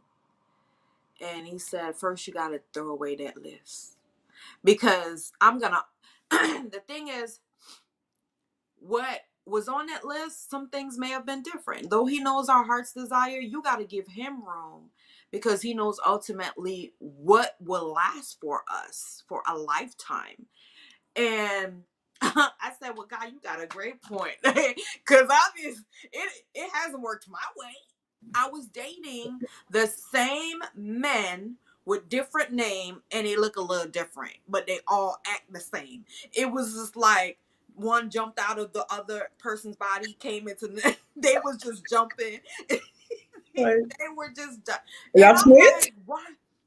And He said, First, you got to throw away that list. Because I'm going to, the thing is, what was on that list, some things may have been different. Though He knows our heart's desire, you got to give Him room because He knows ultimately what will last for us for a lifetime. And I said, "Well, God, you got a great point, because obviously it it hasn't worked my way. I was dating the same men with different name, and they look a little different, but they all act the same. It was just like one jumped out of the other person's body, came into the, they was just jumping. They were just
Y'all
like?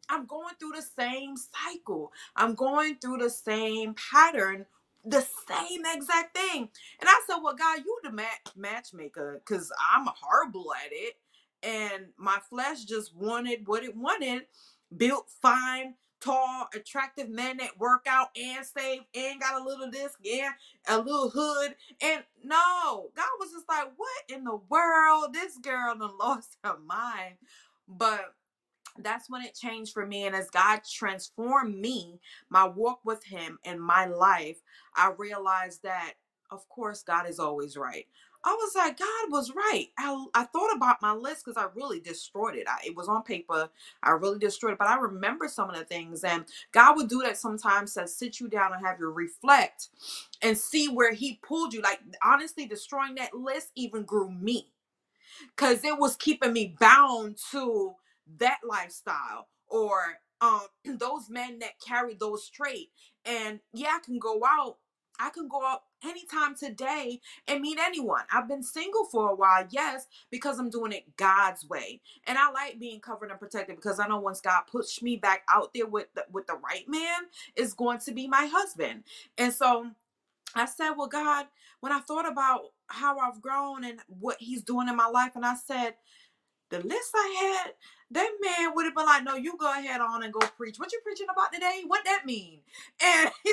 I'm going through the same cycle. I'm going through the same pattern, the same exact thing. And I said, Well, God, you the mat- matchmaker because I'm horrible at it. And my flesh just wanted what it wanted built fine, tall, attractive men that work out and save and got a little this, yeah, a little hood. And no, God was just like, What in the world? This girl done lost her mind. But that's when it changed for me. And as God transformed me, my walk with Him and my life, I realized that, of course, God is always right. I was like, God was right. I, I thought about my list because I really destroyed it. I, it was on paper. I really destroyed it. But I remember some of the things. And God would do that sometimes to sit you down and have you reflect and see where He pulled you. Like, honestly, destroying that list even grew me because it was keeping me bound to that lifestyle or um those men that carry those traits and yeah i can go out i can go out anytime today and meet anyone i've been single for a while yes because i'm doing it god's way and i like being covered and protected because i know once god puts me back out there with the, with the right man is going to be my husband and so I said, Well, God, when I thought about how I've grown and what He's doing in my life, and I said, The list I had, that man would have been like, No, you go ahead on and go preach. What you preaching about today? What that mean? And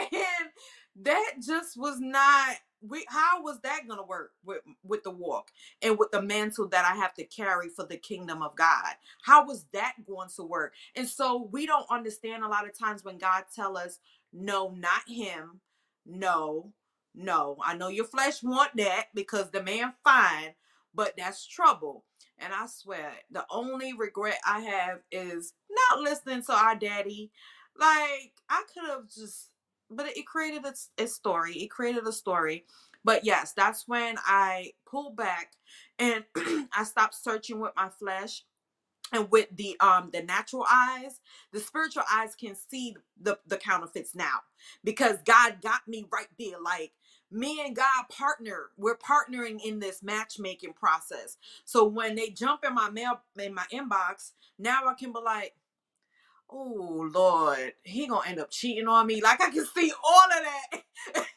and that just was not we how was that gonna work with with the walk and with the mantle that i have to carry for the kingdom of god? How was that going to work? And so we don't understand a lot of times when god tell us no not him. No no. I know your flesh want that because the man fine but that's trouble. And i swear the only regret i have is not listening to our daddy. Like i could have just but it created a, a story. It created a story. But yes, that's when I pulled back and I stopped searching with my flesh and with the um the natural eyes the spiritual eyes can see the the counterfeits now because god got me right there like me and god partner we're partnering in this matchmaking process so when they jump in my mail in my inbox now i can be like oh lord. He gonna end up cheating on me. Like i can see all of that.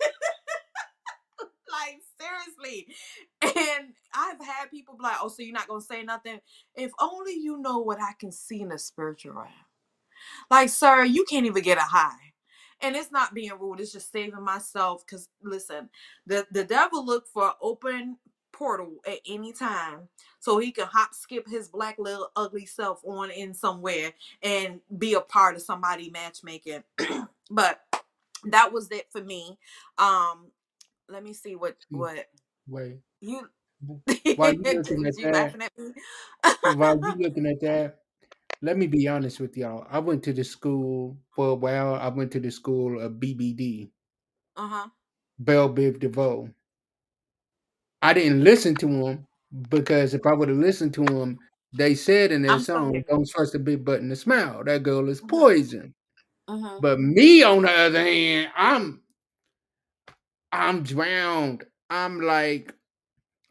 Like seriously. And i've had people be like oh so you're not gonna say nothing? If only you know what i can see in the spiritual realm. Like sir you can't even get a high. And it's not being rude. It's just saving myself. Because listen the the devil look for open portal at any time so he can hop skip his black little ugly self on in somewhere and be a part of somebody matchmaking but that was it for me um let me see what
Hmm.
what
Wait.
you
While you looking at
you
that,
laughing at me
while you looking at that, let me be honest with y'all. I went to the school for a while. I went to the school of BBD,
uh-huh
Belle Biv DeVoe. I didn't listen to him, because if I would have listened to them, they said in their
I'm
song,
here.
"Don't trust a big button to smile." That girl is
Mhm.
poison.
Mhm.
But me, on the other hand, I'm I'm drowned. I'm like,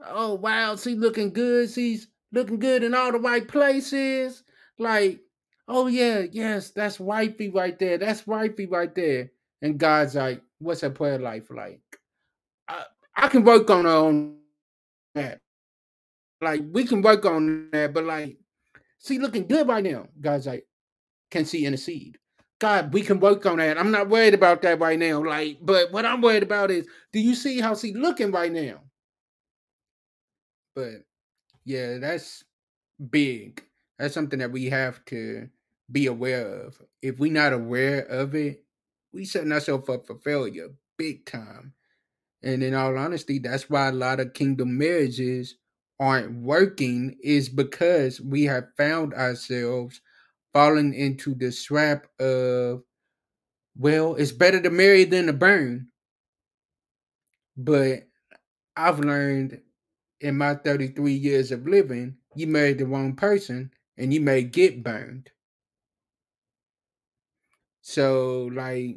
oh wow, she looking good. She's looking good in all the right places. Like, oh yeah, yes, that's wifey right there. That's wifey right there. And God's like, what's her prayer life like? I, I can work on her on that. Like, we can work on that, but like, see, looking good right now. Guys like, can she intercede? God, we can work on that. I'm not worried about that right now. Like, but what I'm worried about is, do you see how she looking right now? But yeah, that's big. That's something that we have to be aware of. If we're not aware of it, we setting ourselves up for failure big time. And in all honesty, that's why a lot of kingdom marriages aren't working, is because we have found ourselves falling into the trap of, well, it's better to marry than to burn. But I've learned in my 33 years of living, you married the wrong person and you may get burned. So, like,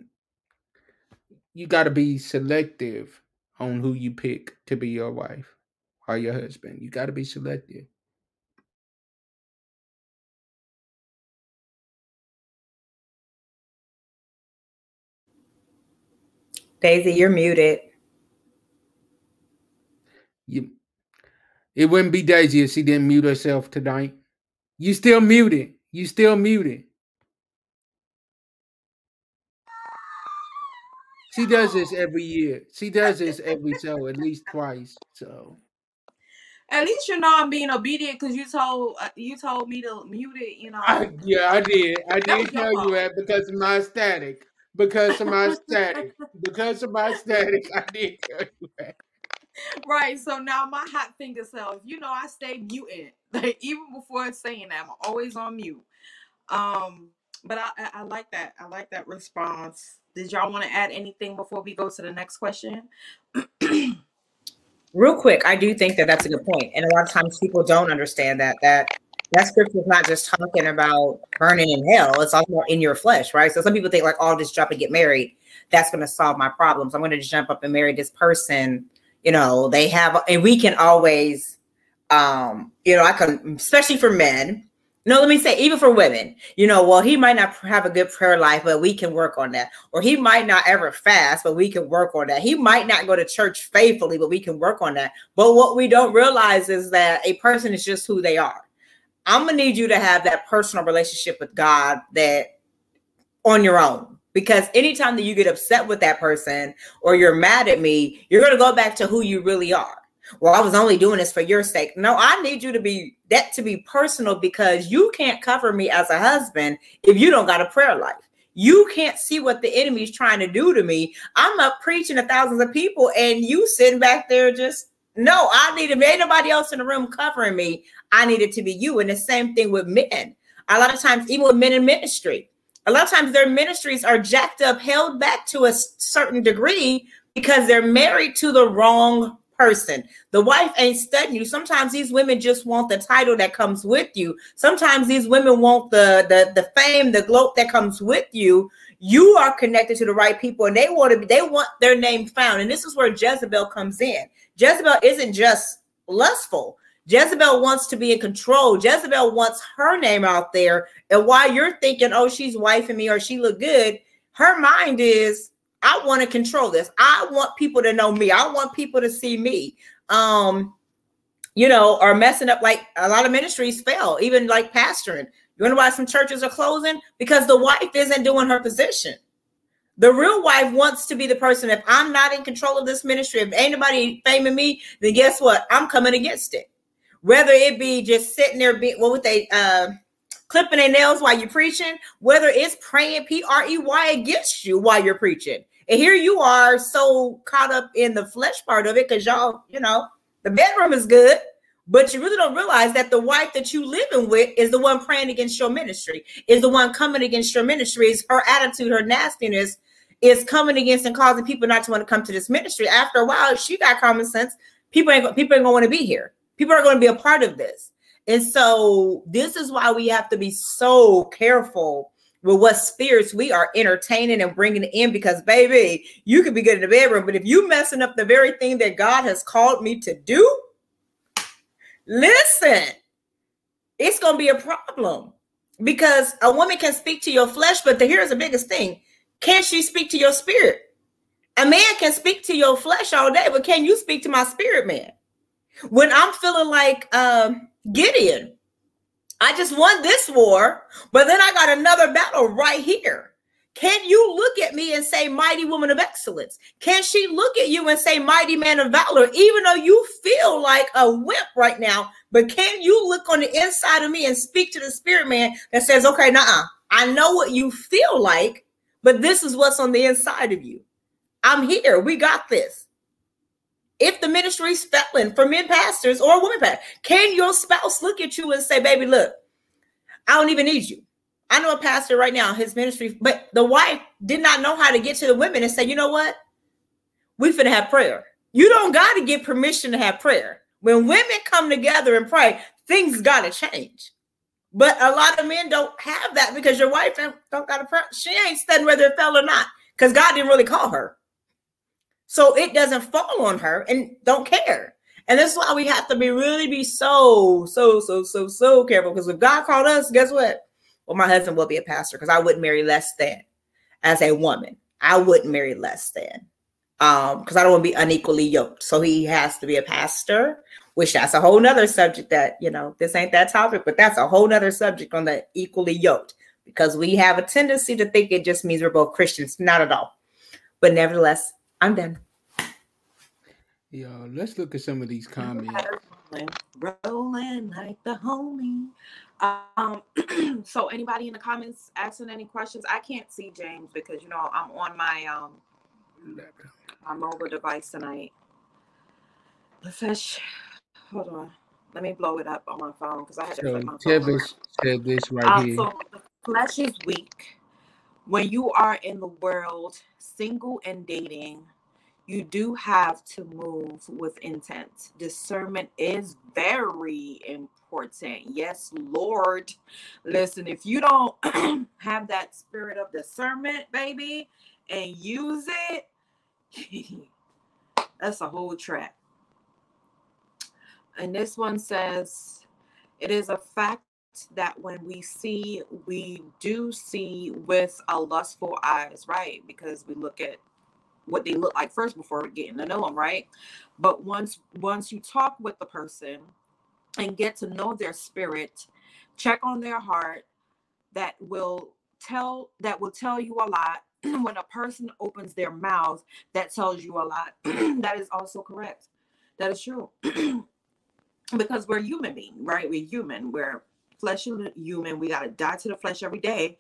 you got to be selective on who you pick to be your wife or your husband. You got to be selective.
Daisy, you're muted.
You, it wouldn't be Daisy if she didn't mute herself tonight. You still muted. You still muted. She does this every year. She does this every show at least twice. So
At least you know I'm being obedient because you told uh, you told me to mute it. You know.
I, yeah, I did. I did tell you that because of my static. Because of my static. Because of my static, I did tell you that.
Right. So now my hot finger self, you know, I stay muted. Like even before saying that, I'm always on mute. Um, but I, I, I like that. I like that response. Did y'all want to add anything before we go to the next question?
Real quick, I do think that that's a good point, and a lot of times people don't understand that that that scripture is not just talking about burning in hell; it's also in your flesh, right? So some people think like, "Oh, I'll just jump and get married. That's going to solve my problems. I'm going to just jump up and marry this person." You know, they have, and we can always, um, you know, I can, especially for men. No, let me say, even for women, you know, well, he might not have a good prayer life, but we can work on that. Or he might not ever fast, but we can work on that. He might not go to church faithfully, but we can work on that. But what we don't realize is that a person is just who they are. I'm gonna need you to have that personal relationship with God that on your own. Because anytime that you get upset with that person or you're mad at me, you're gonna go back to who you really are. Well, I was only doing this for your sake. No, I need you to be that to be personal because you can't cover me as a husband if you don't got a prayer life. You can't see what the enemy's trying to do to me. I'm up preaching to thousands of people, and you sitting back there just no. I need to ain't nobody else in the room covering me. I need it to be you. And the same thing with men. A lot of times, even with men in ministry, a lot of times their ministries are jacked up, held back to a certain degree because they're married to the wrong person. The wife ain't studying you. Sometimes these women just want the title that comes with you. Sometimes these women want the the the fame, the gloat that comes with you. You are connected to the right people, and they want to. Be, they want their name found, and this is where Jezebel comes in. Jezebel isn't just lustful. Jezebel wants to be in control. Jezebel wants her name out there, and while you're thinking, "Oh, she's wifing me," or "She look good," her mind is I want to control this. I want people to know me. I want people to see me. Um, you know, or messing up like a lot of ministries fail, even like pastoring. You wonder why some churches are closing? Because the wife isn't doing her position. The real wife wants to be the person. If I'm not in control of this ministry, if ain't nobody faming me, then guess what? I'm coming against it. Whether it be just sitting there, be what would they uh clipping their nails while you're preaching, whether it's praying P R E Y against you while you're preaching. And here you are so caught up in the flesh part of it because y'all, you know, the bedroom is good, but you really don't realize that the wife that you living with is the one praying against your ministry, is the one coming against your ministry, is her attitude, her nastiness is coming against and causing people not to want to come to this ministry. After a while, she got common sense, people ain't people ain't gonna want to be here. People are going to be a part of this. And so this is why we have to be so careful with what spirits we are entertaining and bringing in because baby, you could be good in the bedroom, but if you messing up the very thing that God has called me to do, listen, it's to be a problem because a woman can speak to your flesh, but the, here's the biggest thing. Can she speak to your spirit? A man can speak to your flesh all day, but can you speak to my spirit man? When I'm feeling like um, Gideon, I just won this war, but then I got another battle right here. Can you look at me and say, mighty woman of excellence? Can she look at you and say, mighty man of valor, even though you feel like a wimp right now? But can you look on the inside of me and speak to the spirit man that says, okay, nah, I know what you feel like, but this is what's on the inside of you. I'm here. We got this. If the ministry is failing for men pastors or women pastors, can your spouse look at you and say, baby, look, I don't even need you. I know a pastor right now, his ministry, but the wife did not know how to get to the women and say, you know what? We finna have prayer. You don't got to get permission to have prayer. When women come together and pray, things got to change. But a lot of men don't have that because your wife don't got to pray. She ain't studying whether it fell or not because God didn't really call her. So it doesn't fall on her and don't care. And that's why we have to be really be so, so, so, so, so careful. Because if God called us, guess what? Well, my husband will be a pastor because I wouldn't marry less than as a woman. I wouldn't marry less than. Um, because I don't want to be unequally yoked. So he has to be a pastor, which that's a whole nother subject that, you know, this ain't that topic, but that's a whole nother subject on the equally yoked because we have a tendency to think it just means we're both Christians. Not at all. But nevertheless, I'm done.
Yo, let's look at some of these comments.
Rolling like the homie. Um, so anybody in the comments asking any questions? I can't see James because you know I'm on my um my mobile device tonight. The fish. Hold on. Let me blow it up on my phone because I had to
So
my phone.
Said this right
Um,
here.
so the flesh is weak. When you are in the world, single and dating, you do have to move with intent. Discernment is very important. Yes, Lord. Listen, if you don't have that spirit of discernment, baby, and use it, that's a whole trap. And this one says, it is a fact that when we see, we do see with a lustful eyes, right? Because we look at what they look like first before getting to know them, right? But once once you talk with the person and get to know their spirit, check on their heart, that will tell that will tell you a lot. when a person opens their mouth, that tells you a lot. that is also correct. That is true. because we're human being, right? We're human. We're flesh human. We gotta die to the flesh every day.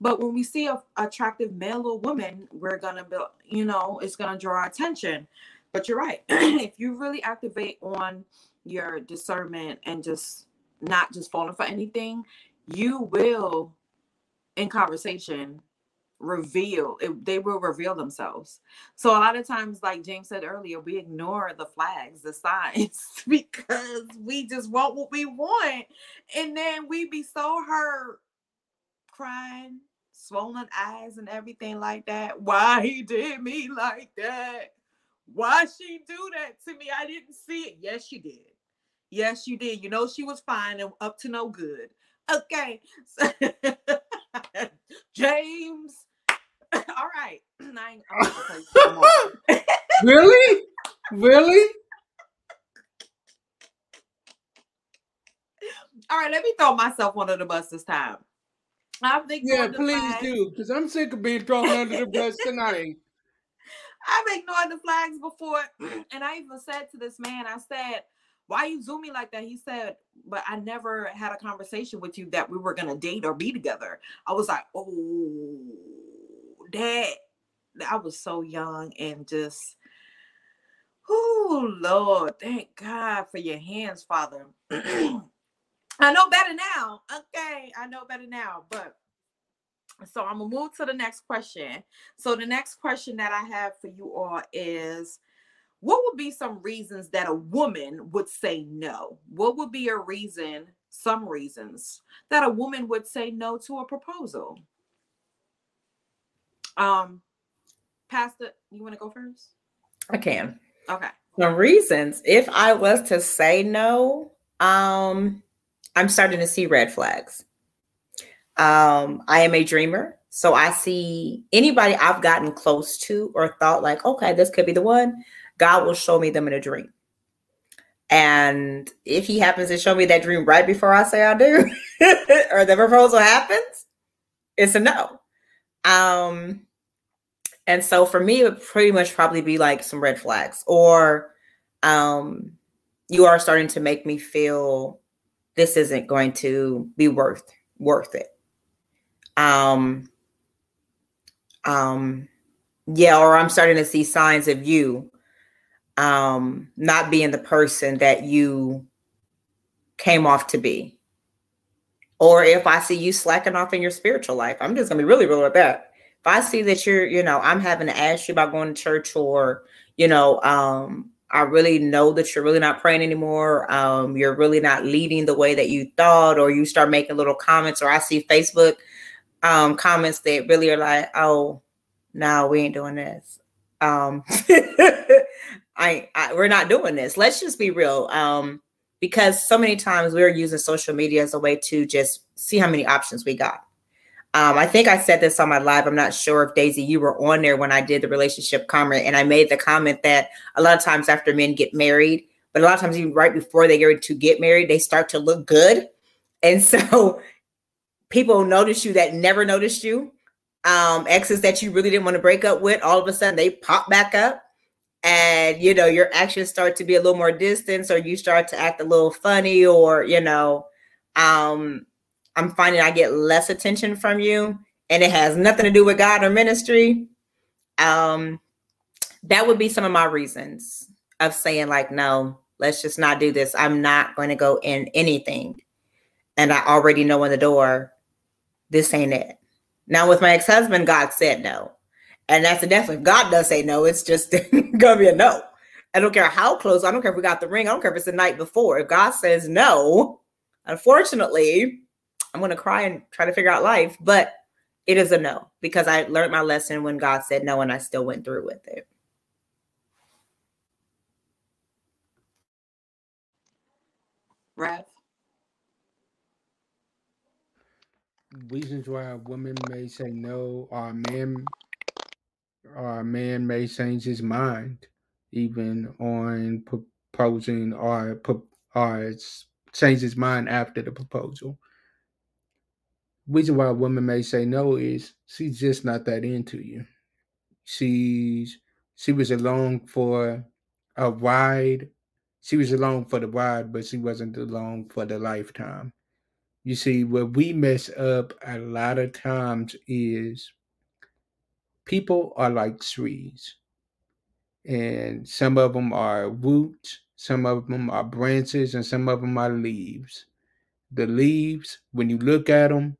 But when we see a attractive male or woman, we're gonna be, you know, it's gonna draw attention. But you're right. if you really activate on your discernment and just not just falling for anything, you will, in conversation, reveal it, they will reveal themselves so a lot of times like james said earlier we ignore the flags the signs because we just want what we want and then we be so hurt crying swollen eyes and everything like that. Why he did me like that? Why she do that to me? I didn't see it. Yes she did. Yes you did. You know she was fine and up to no good. Okay. James. All right. I ain't, I'm not gonna play no more.
really? Really?
all right let me throw myself under the bus this time i've
Yeah, please
flags.
do. Because I'm sick of being thrown under the bus tonight.
I've ignored the flags before, and I even said to this man, I said, "Why you zoom me like that?" He said, "But I never had a conversation with you that we were gonna date or be together." I was like, "Oh, that." I was so young and just, oh Lord, thank God for your hands, Father. I know better now. Okay, I know better now, but so I'm gonna move to the next question. So the next question that I have for you all is what would be some reasons that a woman would say no? What would be a reason, some reasons that a woman would say no to a proposal? Um, Pastor, you want to go first?
I can.
Okay.
The reasons, if I was to say no, um, I'm starting to see red flags. Um, I am a dreamer. So I see anybody I've gotten close to or thought like, okay, this could be the one. God will show me them in a dream. And if he happens to show me that dream right before I say I do, or the proposal happens, it's a no. Um, and so for me, it would pretty much probably be like some red flags, or um, you are starting to make me feel this isn't going to be worth worth it. Um, um, yeah, or I'm starting to see signs of you um, not being the person that you came off to be. Or if I see you slacking off in your spiritual life, I'm just gonna be really real with that. If I see that you're, you know, I'm having to ask you about going to church, or you know, um, I really know that you're really not praying anymore. Um, you're really not leading the way that you thought, or you start making little comments, or I see Facebook um, comments that really are like, "Oh, no, we ain't doing this." Um, I, I we're not doing this. Let's just be real. Um, because so many times we're using social media as a way to just see how many options we got. Um, I think I said this on my live. I'm not sure if Daisy, you were on there when I did the relationship comment, and I made the comment that a lot of times after men get married, but a lot of times even right before they get to get married, they start to look good, and so people notice you that never noticed you. Um, exes that you really didn't want to break up with, all of a sudden they pop back up and you know your actions start to be a little more distant or you start to act a little funny or you know um i'm finding i get less attention from you and it has nothing to do with god or ministry. Um that would be some of my reasons of saying like no let's just not do this. I'm not going to go in anything. And i already know in the door this ain't it. Now with my ex-husband god said no. And that's a definitely, God does say no, it's just gonna be a no. I don't care how close, I don't care if we got the ring, I don't care if it's the night before. If God says no, unfortunately, I'm gonna cry and try to figure out life, but it is a no because I learned my lesson when God said no and I still went through with it.
Rev.
Reasons why a woman may say no or a man or a man may change his mind even on proposing or, or change his mind after the proposal. Reason why a woman may say no is she's just not that into you. She's she was along for a ride. She was along for the ride, but she wasn't along for the lifetime. You see, what we mess up a lot of times is people are like trees, and some of them are roots, some of them are branches, and some of them are leaves. The leaves, when you look at them,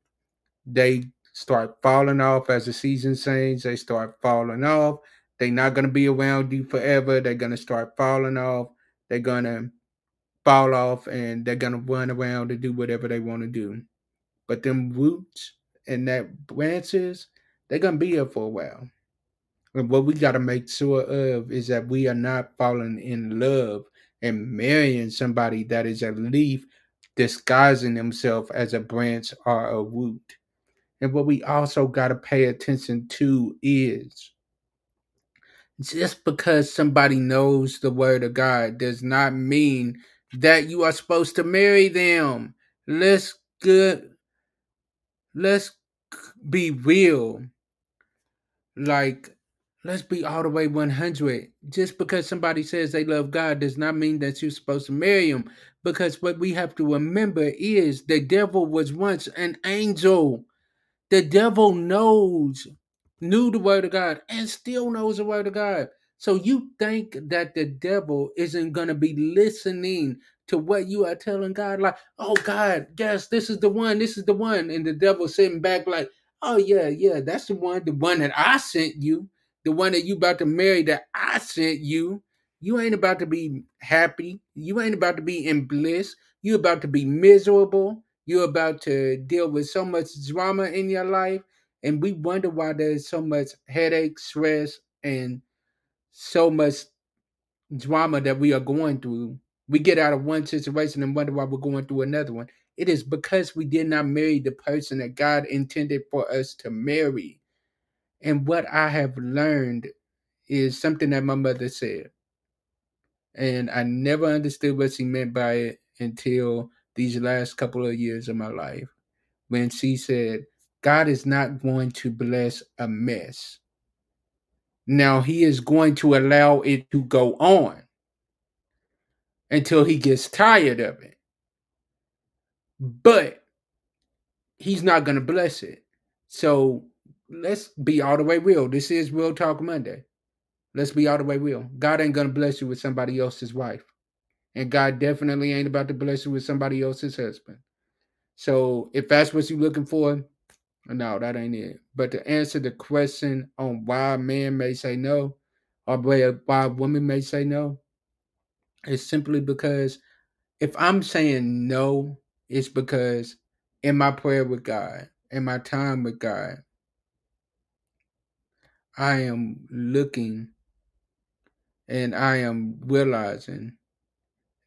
they start falling off as the season changes. They start falling off. They're not going to be around you forever. They're going to start falling off. They're going to fall off and they're going to run around and do whatever they want to do. But them roots and that branches, they're gonna be here for a while. And what we gotta make sure of is that we are not falling in love and marrying somebody that is a leaf disguising themselves as a branch or a root. And what we also got to pay attention to is just because somebody knows the word of God does not mean that you are supposed to marry them. Let's good let's be real. Like, let's be all the way 100. Just because somebody says they love God does not mean that you're supposed to marry them Because what we have to remember is the devil was once an angel. The devil knows, knew the word of God, and still knows the word of God. So you think that the devil isn't going to be listening to what you are telling God, like, oh God, yes, this is the one, this is the one. And the devil sitting back like, oh yeah, yeah, that's the one, the one that I sent you, the one that you about to marry that I sent you. You ain't about to be happy. You ain't about to be in bliss. You about to be miserable. You're about to deal with so much drama in your life. And we wonder why there's so much headache, stress, and so much drama that we are going through. We get out of one situation and wonder why we're going through another one. It is because we did not marry the person that God intended for us to marry. And what I have learned is something that my mother said. And I never understood what she meant by it until these last couple of years of my life when she said, God is not going to bless a mess. Now, He is going to allow it to go on until He gets tired of it. But He's not going to bless it. So let's be all the way real. This is Real Talk Monday. Let's be all the way real. God ain't going to bless you with somebody else's wife. And God definitely ain't about to bless you with somebody else's husband. So if that's what you're looking for, no, that ain't it. But to answer the question on why a man may say no, or why a woman may say no, it's simply because if I'm saying no, it's because in my prayer with God, in my time with God, I am looking and I am realizing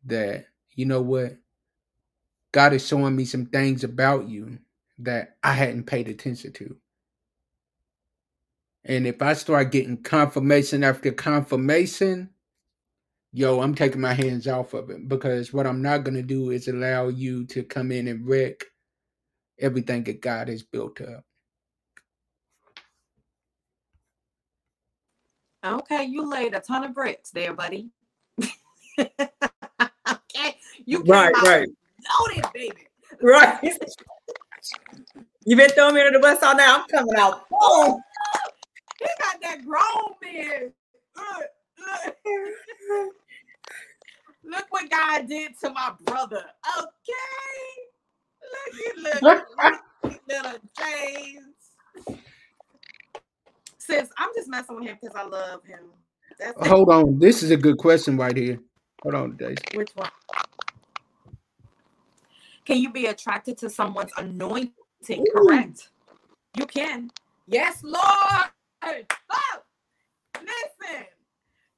that, you know what? God is showing me some things about you that I hadn't paid attention to. And if I start getting confirmation after confirmation, yo, I'm taking my hands off of it because what I'm not going to do is allow you to come in and wreck everything that God has built up.
Okay, you laid a ton of bricks there, buddy. okay, you came
Right,
out
right,
loaded, baby.
right. You been throwing me under the bus all night. I'm coming out. Boom.
He got that grown man. Look, look. Look what God did to my brother. Okay. Look at little, little James. Sis, I'm just messing with him because I love him. That's it.
Hold on. This is a good question right here. Hold on, Daisy.
Which one? Can you be attracted to someone's anointing? Correct. You can. Yes, Lord. Oh, listen.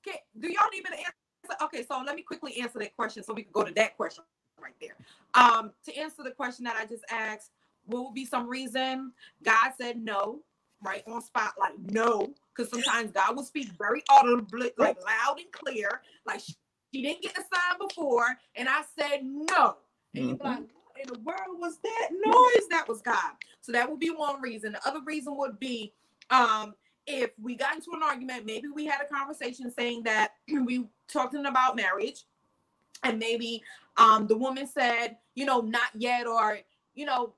Can, do y'all need me to answer? Okay, so let me quickly answer that question so we can go to that question right there. Um, to answer the question that I just asked, what would be some reason? God said no, right on spot, like no, because sometimes God will speak very audibly, like loud and clear, like she didn't get a sign before, and I said no. And you're like, in the world was that noise? That was God. So that would be one reason. The other reason would be um if we got into an argument, maybe we had a conversation saying that we talking about marriage, and maybe um the woman said, you know, not yet, or you know,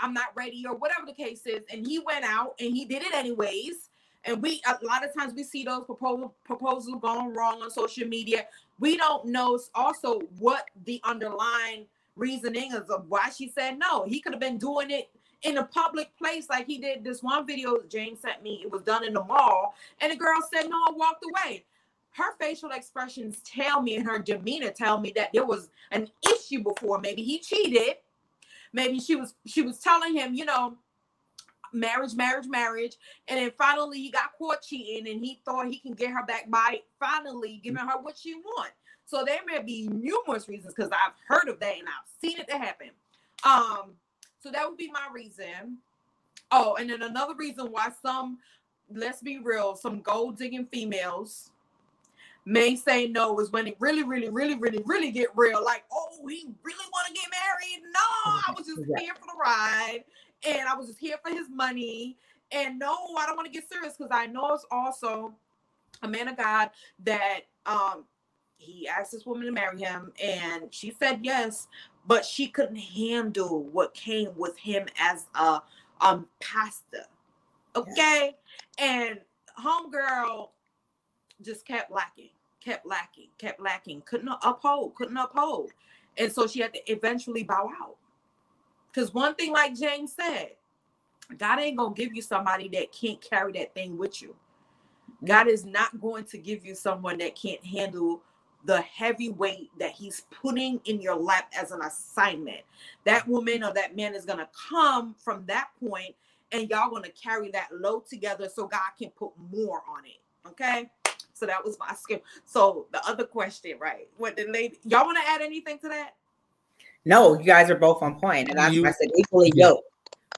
I'm not ready, or whatever the case is, and he went out and he did it anyways. And we a lot of times we see those proposal proposals going wrong on social media. We don't know also what the underlying reasoning of why she said no. He could have been doing it in a public place like he did this one video James sent me. It was done in the mall, and the girl said no and walked away. Her facial expressions tell me, and her demeanor tell me that there was an issue before. Maybe he cheated. Maybe she was she was telling him, you know, marriage, marriage, marriage, and then finally he got caught cheating, and he thought he can get her back by finally giving her what she wants. So there may be numerous reasons because I've heard of that and I've seen it to happen. Um, so that would be my reason. Oh, and then another reason why some, let's be real, some gold digging females may say no is when it really, really, really, really, really get real. Like, oh, he really want to get married? No, I was just
Yeah.
here for the ride, and I was just here for his money. And no, I don't want to get serious because I know it's also a man of God that um he asked this woman to marry him, and she said yes, but she couldn't handle what came with him as a um pastor. Okay, and homegirl just kept lacking, kept lacking, kept lacking, couldn't uphold, couldn't uphold, and so she had to eventually bow out. Because one thing, like James said, God ain't gonna give you somebody that can't carry that thing with you. God is not going to give you someone that can't handle the heavy weight that he's putting in your lap as an assignment. That woman or that man is going to come from that point and y'all going to carry that load together so God can put more on it. Okay? So that was my skip. So the other question, right? What the lady y'all want to add anything to that?
No, you guys are both on point. And that's
You-
I said equally yoked.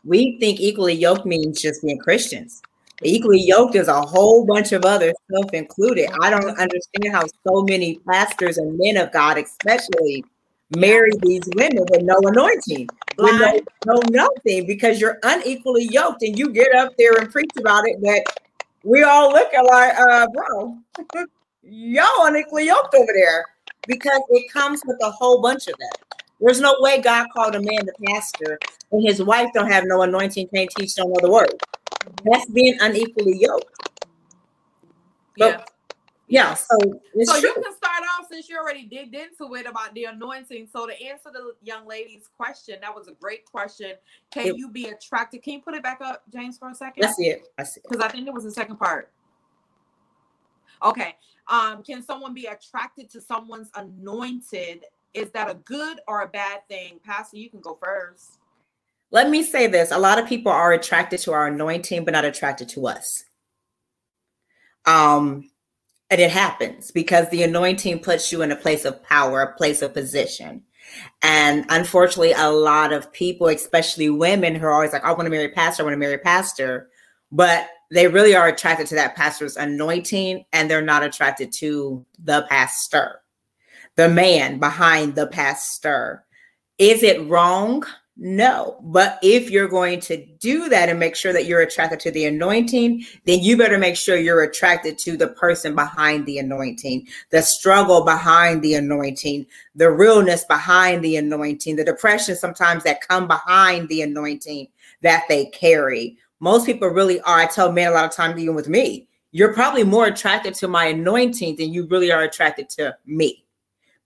We think equally yoked means just being Christians. Equally yoked is a whole bunch of other stuff included. I don't understand how so many pastors and men of God, especially, marry these women with no anointing, with no, no nothing, because you're unequally yoked and you get up there and preach about it that we all look at like, uh, bro, y'all unequally yoked over there because it comes with a whole bunch of that. There's no way God called a man the pastor and his wife don't have no anointing, can't teach, don't know the word. That's being unequally yoked.
Yeah.
Yeah, so
So
true.
you can start off since you already digged into it about the anointing. So to answer the young lady's question, that was a great question. Can
It-
you be attracted? Can you put it back up, James, for a second?
That's it. That's it.
because I think it was the second part. Okay. Um, can someone be attracted to someone's anointed? Is that a good or a bad thing? Pastor, you can go first.
Let me say this: a lot of people are attracted to our anointing, but not attracted to us. Um, and it happens because the anointing puts you in a place of power, a place of position. And unfortunately, a lot of people, especially women, who are always like, I want to marry a pastor, I want to marry a pastor, but they really are attracted to that pastor's anointing and they're not attracted to the pastor, the man behind the pastor. Is it wrong? No. But if you're going to do that and make sure that you're attracted to the anointing, then you better make sure you're attracted to the person behind the anointing, the struggle behind the anointing, the realness behind the anointing, the depression sometimes that come behind the anointing that they carry. Most people really are. I tell men a lot of times, even with me, you're probably more attracted to my anointing than you really are attracted to me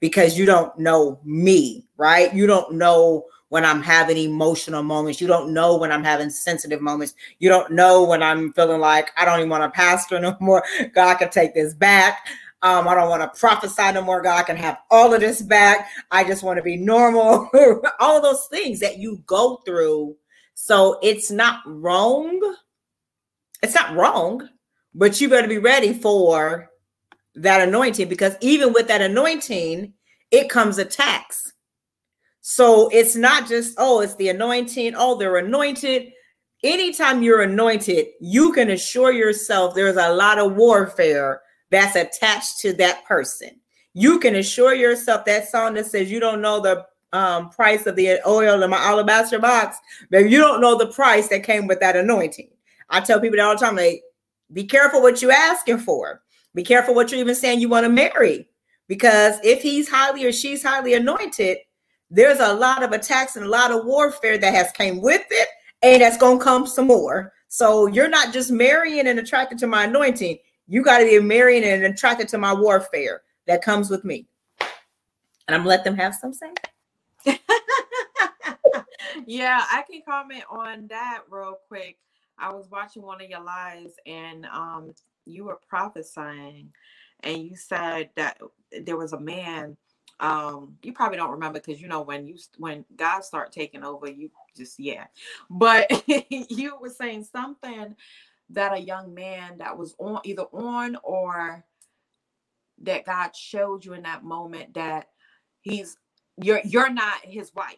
because you don't know me, right? You don't know when I'm having emotional moments. You don't know when I'm having sensitive moments. You don't know when I'm feeling like I don't even want to pastor no more. God can take this back. Um, I don't want to prophesy no more. God can have all of this back. I just want to be normal. all those things that you go through. So it's not wrong. It's not wrong, but you better be ready for that anointing because even with that anointing, it comes attacks. So it's not just, oh, it's the anointing. Oh, they're anointed. Anytime you're anointed, you can assure yourself there's a lot of warfare that's attached to that person. You can assure yourself that song that says you don't know the um, price of the oil in my alabaster box, but you don't know the price that came with that anointing. I tell people that all the time, like, be careful what you're asking for. Be careful what you're even saying you want to marry. Because if he's highly or she's highly anointed, there's a lot of attacks and a lot of warfare that has came with it, and that's gonna come some more. So you're not just marrying and attracted to my anointing. You got to be marrying and attracted to my warfare that comes with me. And I'm let them have some say.
yeah, I can comment on that real quick. I was watching one of your lives and um you were prophesying and you said that there was a man um you probably don't remember because you know when you when God start taking over you just yeah. But you were saying something that a young man that was on either on or that God showed you in that moment that he's you're you're not his wife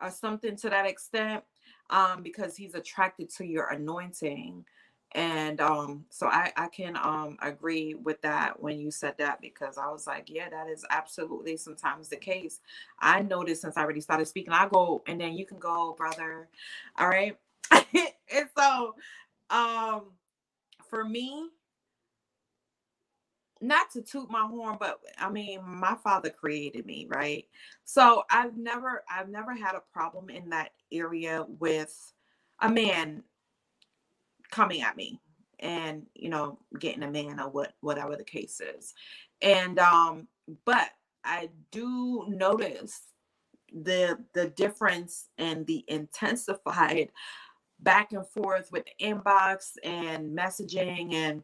or something to that extent um because he's attracted to your anointing and um so i i can um agree with that when you said that because i was like yeah that is absolutely sometimes the case. I noticed since i already started speaking i go and then you can go brother all right? And so um for me not to toot my horn but i mean my father created me right? So i've never i've never had a problem in that area with a man coming at me and you know getting a man or what whatever the case is and um but i do notice the the difference and the intensified back and forth with the inbox and messaging and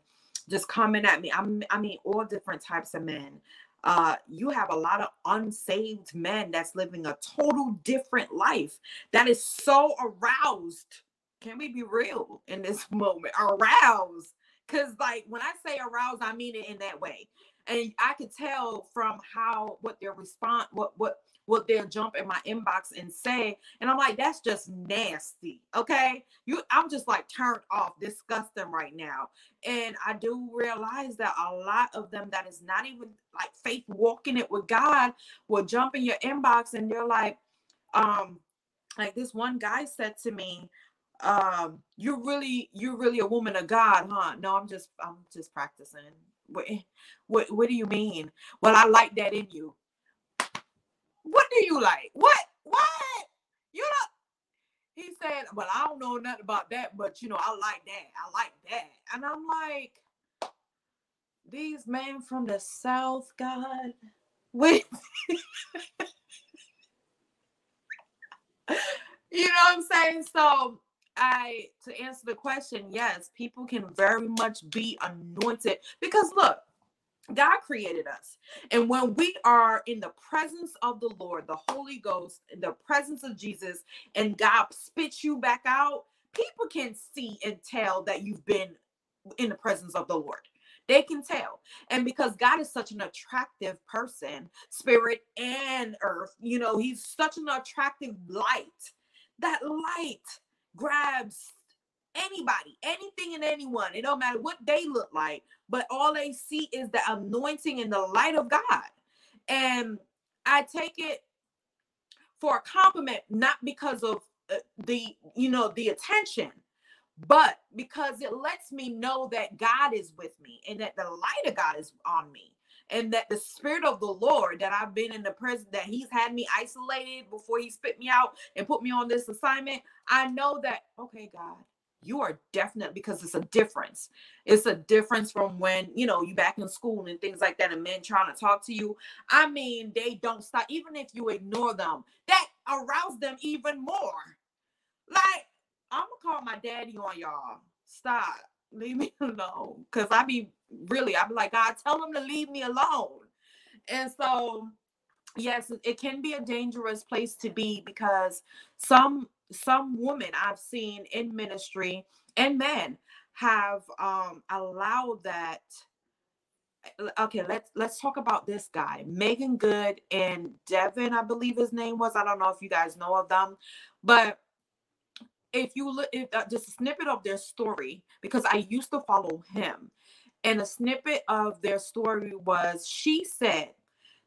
just coming at me. I'm, I mean, all different types of men. Uh, you have a lot of unsaved men that's living a total different life that is so aroused. Can we be real in this moment? Aroused. Because, like, when I say aroused, I mean it in that way. And I could tell from how what their response, what what what they'll jump in my inbox and say. And I'm like, that's just nasty. Okay. You I'm just like turned off, disgusting right now. And I do realize that a lot of them that is not even like faith walking it with God will jump in your inbox and they're like, um, like this one guy said to me, um, you're really, you're really a woman of God, huh? No, I'm just, I'm just practicing. What, what, what do you mean? Well, I like that in you. What do you like? What? What? You know? He said, Well, I don't know nothing about that, but you know, I like that. I like that. And I'm like, these men from the South, God. Wait. you know what I'm saying? So I to answer the question, yes, people can very much be anointed because look, God created us. And when we are in the presence of the Lord, the Holy Ghost, in the presence of Jesus, and God spits you back out, people can see and tell that you've been in the presence of the Lord. They can tell. And because God is such an attractive person, spirit and earth, you know, he's such an attractive light. That light grabs anybody, anything and anyone. It don't matter what they look like, but all they see is the anointing and the light of God. And I take it for a compliment, not because of uh, the, you know, the attention, but because it lets me know that God is with me and that the light of God is on me and that the spirit of the Lord that I've been in the presence that He's had me isolated before He spit me out and put me on this assignment. I know that, okay, God, you are definite because it's a difference. It's a difference from when you know you back in school and things like that, and men trying to talk to you. I mean, they don't stop, even if you ignore them, that arouse them even more. Like, I'm gonna call my daddy on y'all. Stop. Leave me alone. Cause I be really, I be like, God, tell them to leave me alone. And so yes, it can be a dangerous place to be because some some women I've seen in ministry and men have um allowed that okay let's let's talk about this guy Meagan Good and DeVon i believe his name was i don't know if you guys know of them but if you look if, uh, just a snippet of their story because i used to follow him and a snippet of their story was she said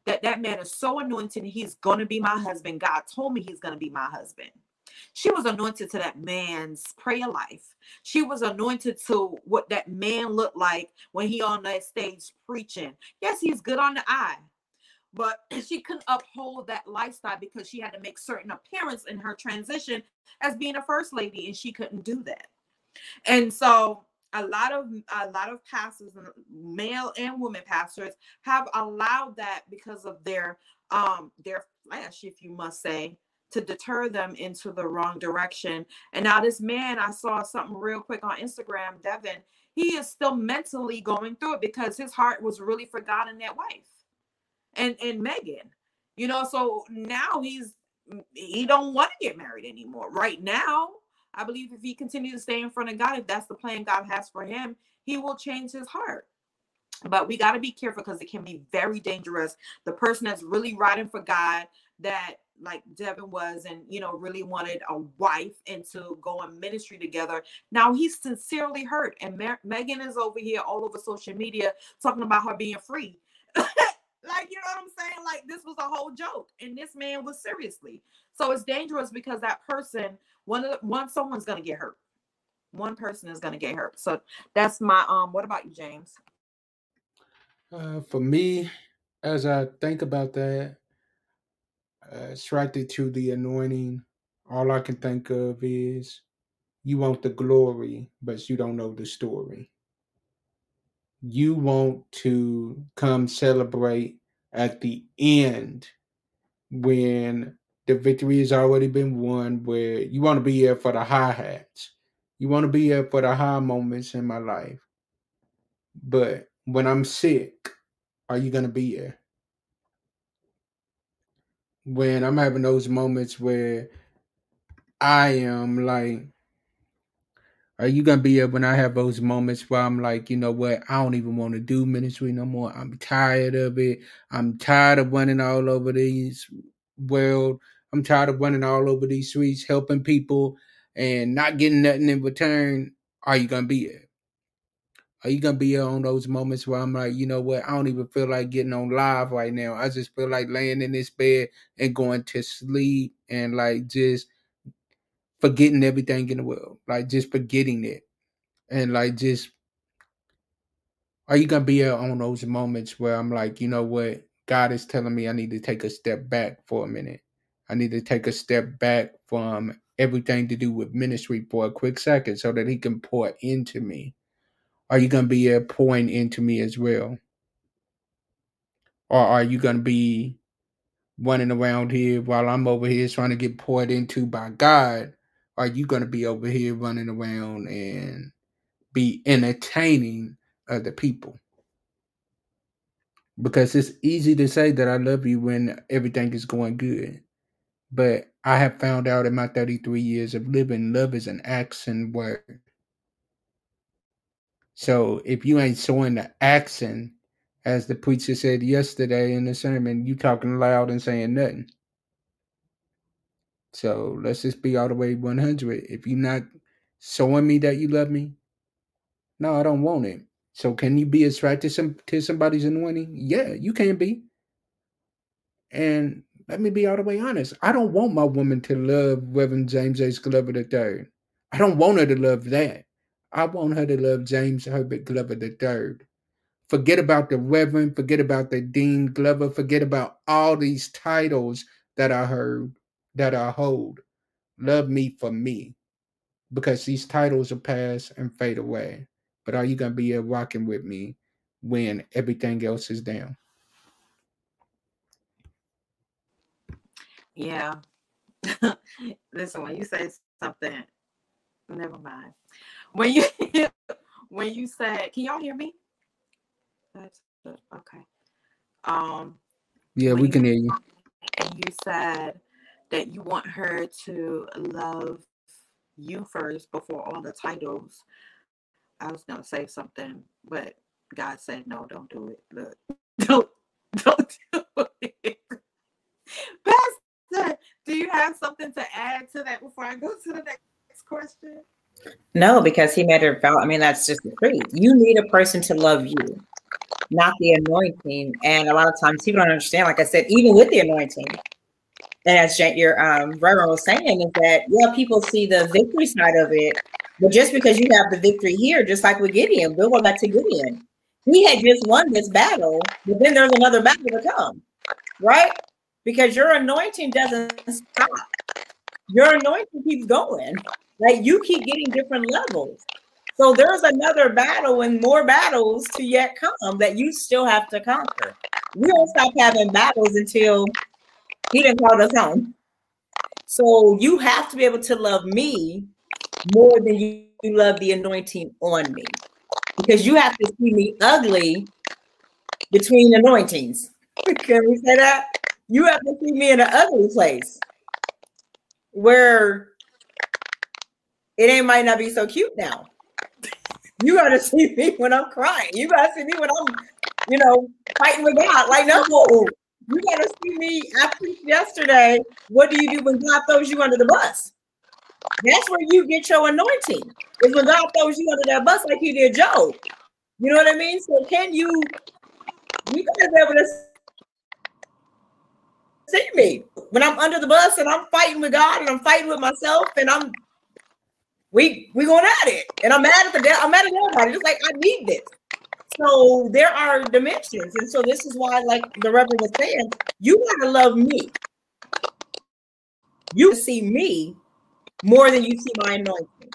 that that man is so anointed he's going to be my husband god told me he's going to be my husband she was anointed to that man's prayer life. She was anointed to what that man looked like when he on that stage preaching. Yes, he's good on the eye, but she couldn't uphold that lifestyle because she had to make certain appearance in her transition as being a first lady, and she couldn't do that. And so a lot of a lot of pastors male and women pastors have allowed that because of their um their flesh if you must say to deter them into the wrong direction. And now this man, I saw something real quick on Instagram, DeVon, he is still mentally going through it because his heart was really for God and that wife and and Meagan. You know, so now he's he don't want to get married anymore. Right now, I believe if he continues to stay in front of God, if that's the plan God has for him, he will change his heart. But we got to be careful because it can be very dangerous. The person that's really riding for God, that like DeVon was and you know really wanted a wife and to go in ministry together. Now he's sincerely hurt, and Meagan is over here all over social media talking about her being free. Like you know what I'm saying? Like this was a whole joke, and this man was seriously. So it's dangerous because that person, one of the, one someone's gonna get hurt. One person is gonna get hurt. So that's my um. What about you, James?
Uh, for me, as I think about that, uh, attracted to the anointing, all I can think of is you want the glory, but you don't know the story. You want to come celebrate at the end when the victory has already been won, where you want to be here for the high hats. You want to be there for the high moments in my life. But when I'm sick, are you going to be there? When I'm having those moments where I am like, are you gonna be there when I have those moments where I'm like, you know what, I don't even want to do ministry no more. I'm tired of it. I'm tired of running all over these world. I'm tired of running all over these streets, helping people and not getting nothing in return. Are you gonna be there? Are you gonna be on those moments where I'm like, you know what, I don't even feel like getting on live right now. I just feel like laying in this bed and going to sleep and like just forgetting everything in the world, like just forgetting it, and like just are you gonna be on those moments where I'm like, you know what, God is telling me I need to take a step back for a minute. I need to take a step back from everything to do with ministry for a quick second so that He can pour into me. Are you gonna be pouring into me as well? Or are you gonna be running around here while I'm over here trying to get poured into by God are you going to be over here running around and be entertaining other people? Because it's easy to say that I love you when everything is going good. But I have found out in my 33 years of living, love is an action word. So if you ain't showing the action, as the preacher said yesterday in the sermon, you talking loud and saying nothing. So let's just be all the way 100. If you're not showing me that you love me, no, I don't want it. So can you be attracted some, to somebody's anointing? Yeah, you can be. And let me be all the way honest. I don't want my woman to love Reverend James H. Glover III. I don't want her to love that. I want her to love James Herbert Glover III. Forget about the Reverend, forget about the Dean Glover, forget about all these titles that I heard that I hold. Love me for me. Because these titles will pass and fade away. But are you going to be here rocking with me when everything else is down?
Yeah. Listen, when you say something, never mind. When you when you said, can y'all hear me? That's okay. Um
Yeah, we can hear you.
And you said that you want her to love you first before all the titles. I was gonna say something, but God said no, don't do it. Look, don't don't do it. Pastor, do you have something to add to that before I go to the next question?
No, because he made it about. I mean, that's just the truth. You need a person to love you, not the anointing. And a lot of times people don't understand. Like I said, even with the anointing, as your um, Reverend was saying, is that yeah, people see the victory side of it, but just because you have the victory here, just like with Gideon, we'll go back to Gideon. He had just won this battle, but then there's another battle to come, right? Because your anointing doesn't stop. Your anointing keeps going. Like you keep getting different levels. So there's another battle and more battles to yet come that you still have to conquer. We don't stop having battles until he didn't call us home. So you have to be able to love me more than you, love the anointing on me. Because you have to see me ugly between anointings. Can we say that? You have to see me in an ugly place where it ain't might not be so cute now. You gotta see me when I'm crying. You gotta see me when I'm, you know, fighting with God. Like, no, you gotta see me. I preached yesterday. What do you do when God throws you under the bus? That's where you get your anointing. Is when God throws you under that bus like he did Job. You know what I mean? So can you you gotta be able to see me when I'm under the bus and I'm fighting with God and I'm fighting with myself and I'm we we going at it. And I'm mad at the I'm mad at everybody. Just like I need this. So there are dimensions. And so this is why, like the Reverend was saying, you gotta love me. You see me more than you see my anointing,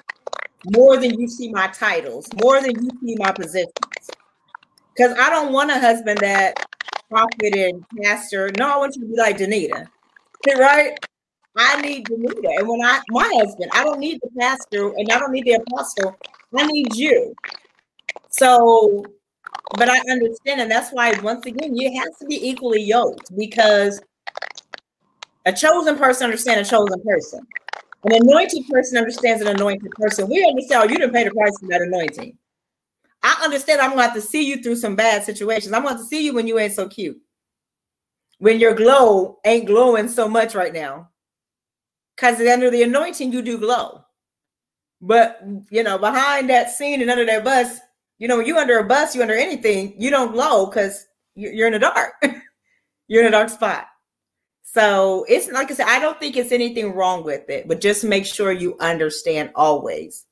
more than you see my titles, more than you see my positions. Because I don't want a husband that prophet and pastor. No, I want you to be like Danita. Right? I need Danita. And when I my husband, I don't need the pastor and I don't need the apostle. I need you. So, but I understand, and that's why once again, you have to be equally yoked because a chosen person understands a chosen person. An anointed person understands an anointed person. We understand, oh, you didn't pay the price for that anointing. I understand I'm gonna have to see you through some bad situations. I'm going to see you when you ain't so cute. When your glow ain't glowing so much right now. Because under the anointing, you do glow. But you know, behind that scene and under that bus, you know, when you under a bus, you under anything, you don't glow because you're in the dark. you're in a dark spot. So it's like I said, I don't think it's anything wrong with it, but just make sure you understand always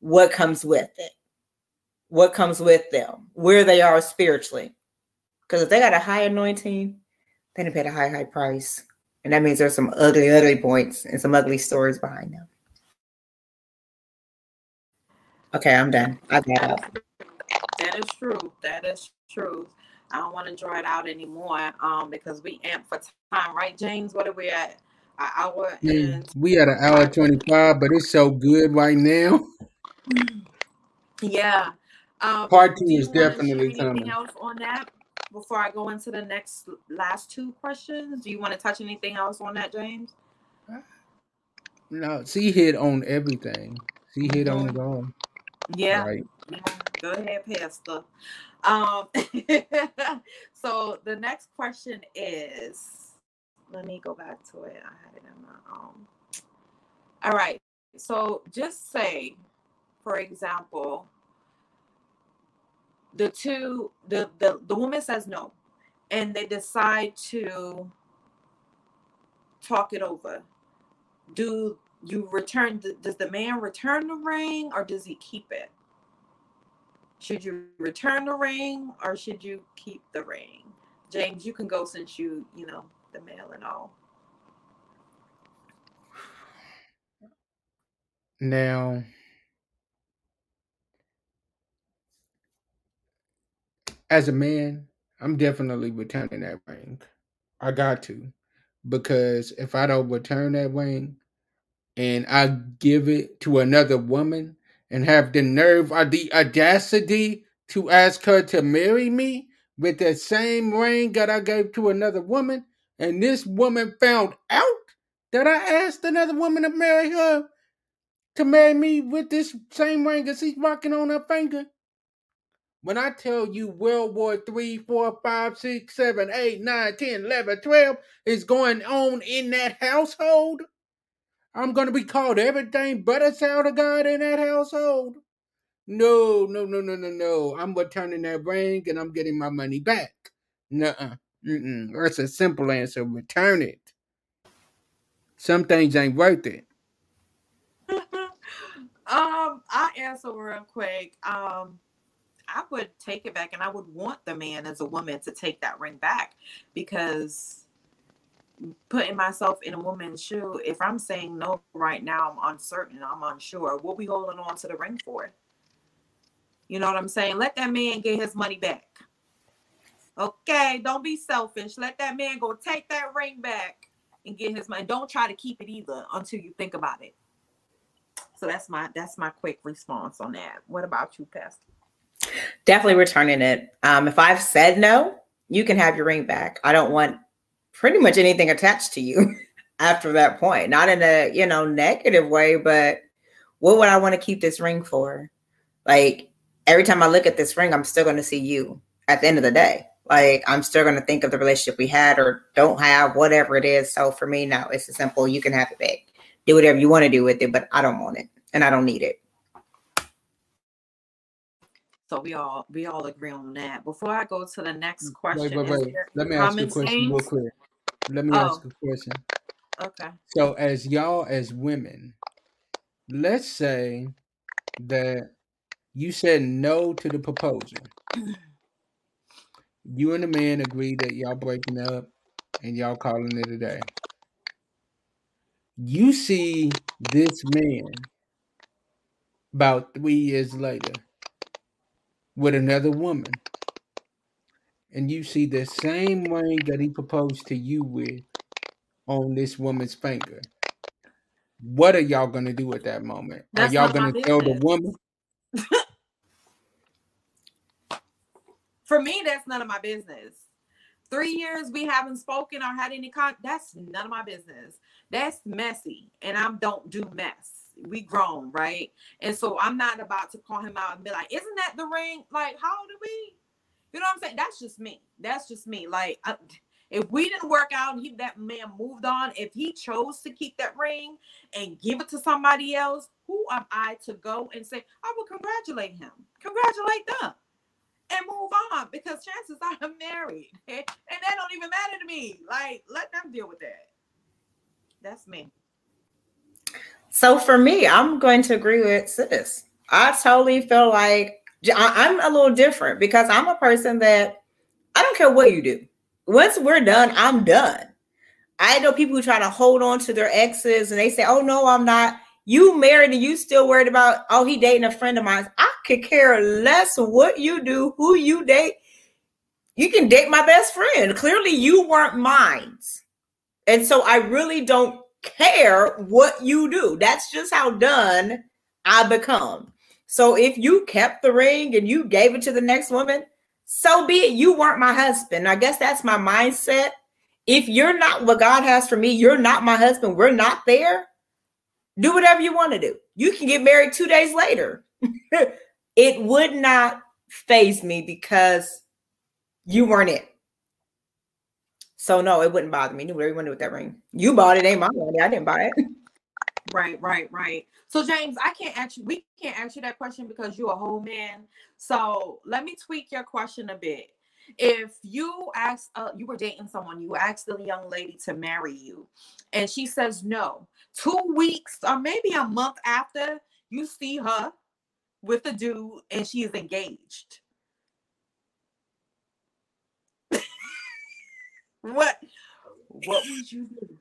what comes with it, what comes with them, where they are spiritually. Because if they got a high anointing, they didn't pay a high, high price. And that means there's some ugly, ugly points and some ugly stories behind them. Okay, I'm done. I got up.
That is true. That is true. I don't want to draw it out anymore um, because we amp for time, right, James? What are we at? An hour
mm, and we at an hour 25, but it's so good right now.
Yeah. Um,
Part two is definitely coming.
Anything else on that before I go into the next last two questions? Do you want to touch anything else on that, James?
No, she hit on everything. She hit mm-hmm. on it all.
Yeah. Right. Go ahead, Pastor. Um, so the next question is let me go back to it. I had it in my um all right. So just say, for example, the two the the, the woman says no and they decide to talk it over. Do you return does the man return the ring or does he keep it? Should you return the ring or should you keep the ring? James, you can go since you, you know, the male and all.
Now, as a man, I'm definitely returning that ring. I got to. Because if I don't return that ring and I give it to another woman, and have the nerve or the audacity to ask her to marry me with that same ring that I gave to another woman, and this woman found out that I asked another woman to marry her to marry me with this same ring as she's rocking on her finger. When I tell you World War 3, 4, 5, 6, 7, 8, 9, 10, 11, 12 is going on in that household, I'm going to be called everything but a child of God in that household. No, no, no, no, no, no. I'm returning that ring and I'm getting my money back. Nuh-uh. Mm-mm. That's a simple answer. Return it. Some things ain't worth it.
um, I answer real quick. Um, I would take it back and I would want the man as a woman to take that ring back because putting myself in a woman's shoe, if I'm saying no right now, I'm uncertain, I'm unsure. What we holding on to the ring for? You know what I'm saying? Let that man get his money back. Okay, don't be selfish. Let that man go take that ring back and get his money. Don't try to keep it either until you think about it. So that's my that's my quick response on that. What about you, Pastor?
Definitely returning it. Um, if I've said no, you can have your ring back. I don't want pretty much anything attached to you after that point. Not in a, you know, negative way, but what would I want to keep this ring for? Like every time I look at this ring, I'm still going to see you at the end of the day. Like I'm still going to think of the relationship we had or don't have, whatever it is. So for me no, it's simple. You can have it back. Do whatever you want to do with it, but I don't want it and I don't need it.
So we all we all agree on that. Before I go to the next mm, question,
wait, wait, wait. Let me ask you a question real quick. Let me oh. ask a question.
Okay.
So as y'all as women, let's say that you said no to the proposal. you and the man agree that y'all breaking up and y'all calling it a day. You see this man about three years later with another woman, and you see the same ring that he proposed to you with on this woman's finger. What are y'all gonna do at that moment?
That's
are y'all gonna tell the woman?
For me, that's none of my business. Three years we haven't spoken or had any con. That's none of my business. That's messy, and I don't do mess. We grown, right? And so I'm not about to call him out and be like, "Isn't that the ring?" Like, how are we? You know what I'm saying? That's just me. That's just me. Like, I, if we didn't work out and he, that man moved on, if he chose to keep that ring and give it to somebody else, who am I to go and say, I will congratulate him, congratulate them, and move on? Because chances are I'm married, and that don't even matter to me. Like, let them deal with that. That's me.
So for me, I'm going to agree with sis. I totally feel like I'm a little different because I'm a person that I don't care what you do. Once we're done, I'm done. I know people who try to hold on to their exes and they say, "Oh no, I'm not." You married and you still worried about? Oh, he dating a friend of mine. I could care less what you do, who you date. You can date my best friend. Clearly, you weren't mine, and so I really don't care what you do. That's just how done I become. So if you kept the ring and you gave it to the next woman, so be it. You weren't my husband. I guess that's my mindset. If you're not what God has for me, you're not my husband. We're not there. Do whatever you want to do. You can get married two days later. it would not phase me because you weren't it. So no, it wouldn't bother me. Whatever you want to with that ring. You bought it, ain't my money. I didn't buy it.
Right, right, right. So James, I can't actually we can't answer that question because you're a whole man. So let me tweak your question a bit. If you ask uh, you were dating someone, you asked the young lady to marry you, and she says no, two weeks or maybe a month after you see her with a dude and she is engaged. What what would you do?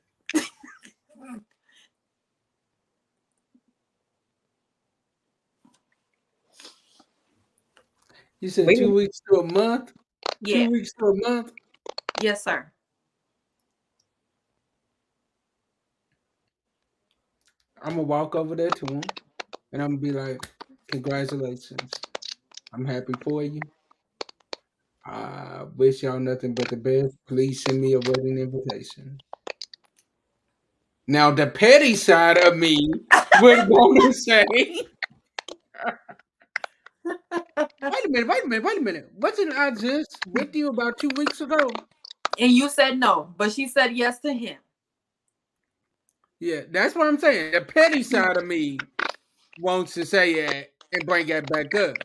You said
Wait.
two weeks to a month.
Yeah,
Two weeks to a month.
yes, sir.
I'm gonna walk over there to him, and I'm gonna be like, "Congratulations! I'm happy for you. I wish y'all nothing but the best. Please send me a wedding invitation." Now, the petty side of me would want to say, "Wait a minute, wait a minute, wait a minute. Wasn't I just with you about two weeks ago?"
And you said no, but she said yes to him.
Yeah, that's what I'm saying. The petty side of me wants to say that and bring that back up.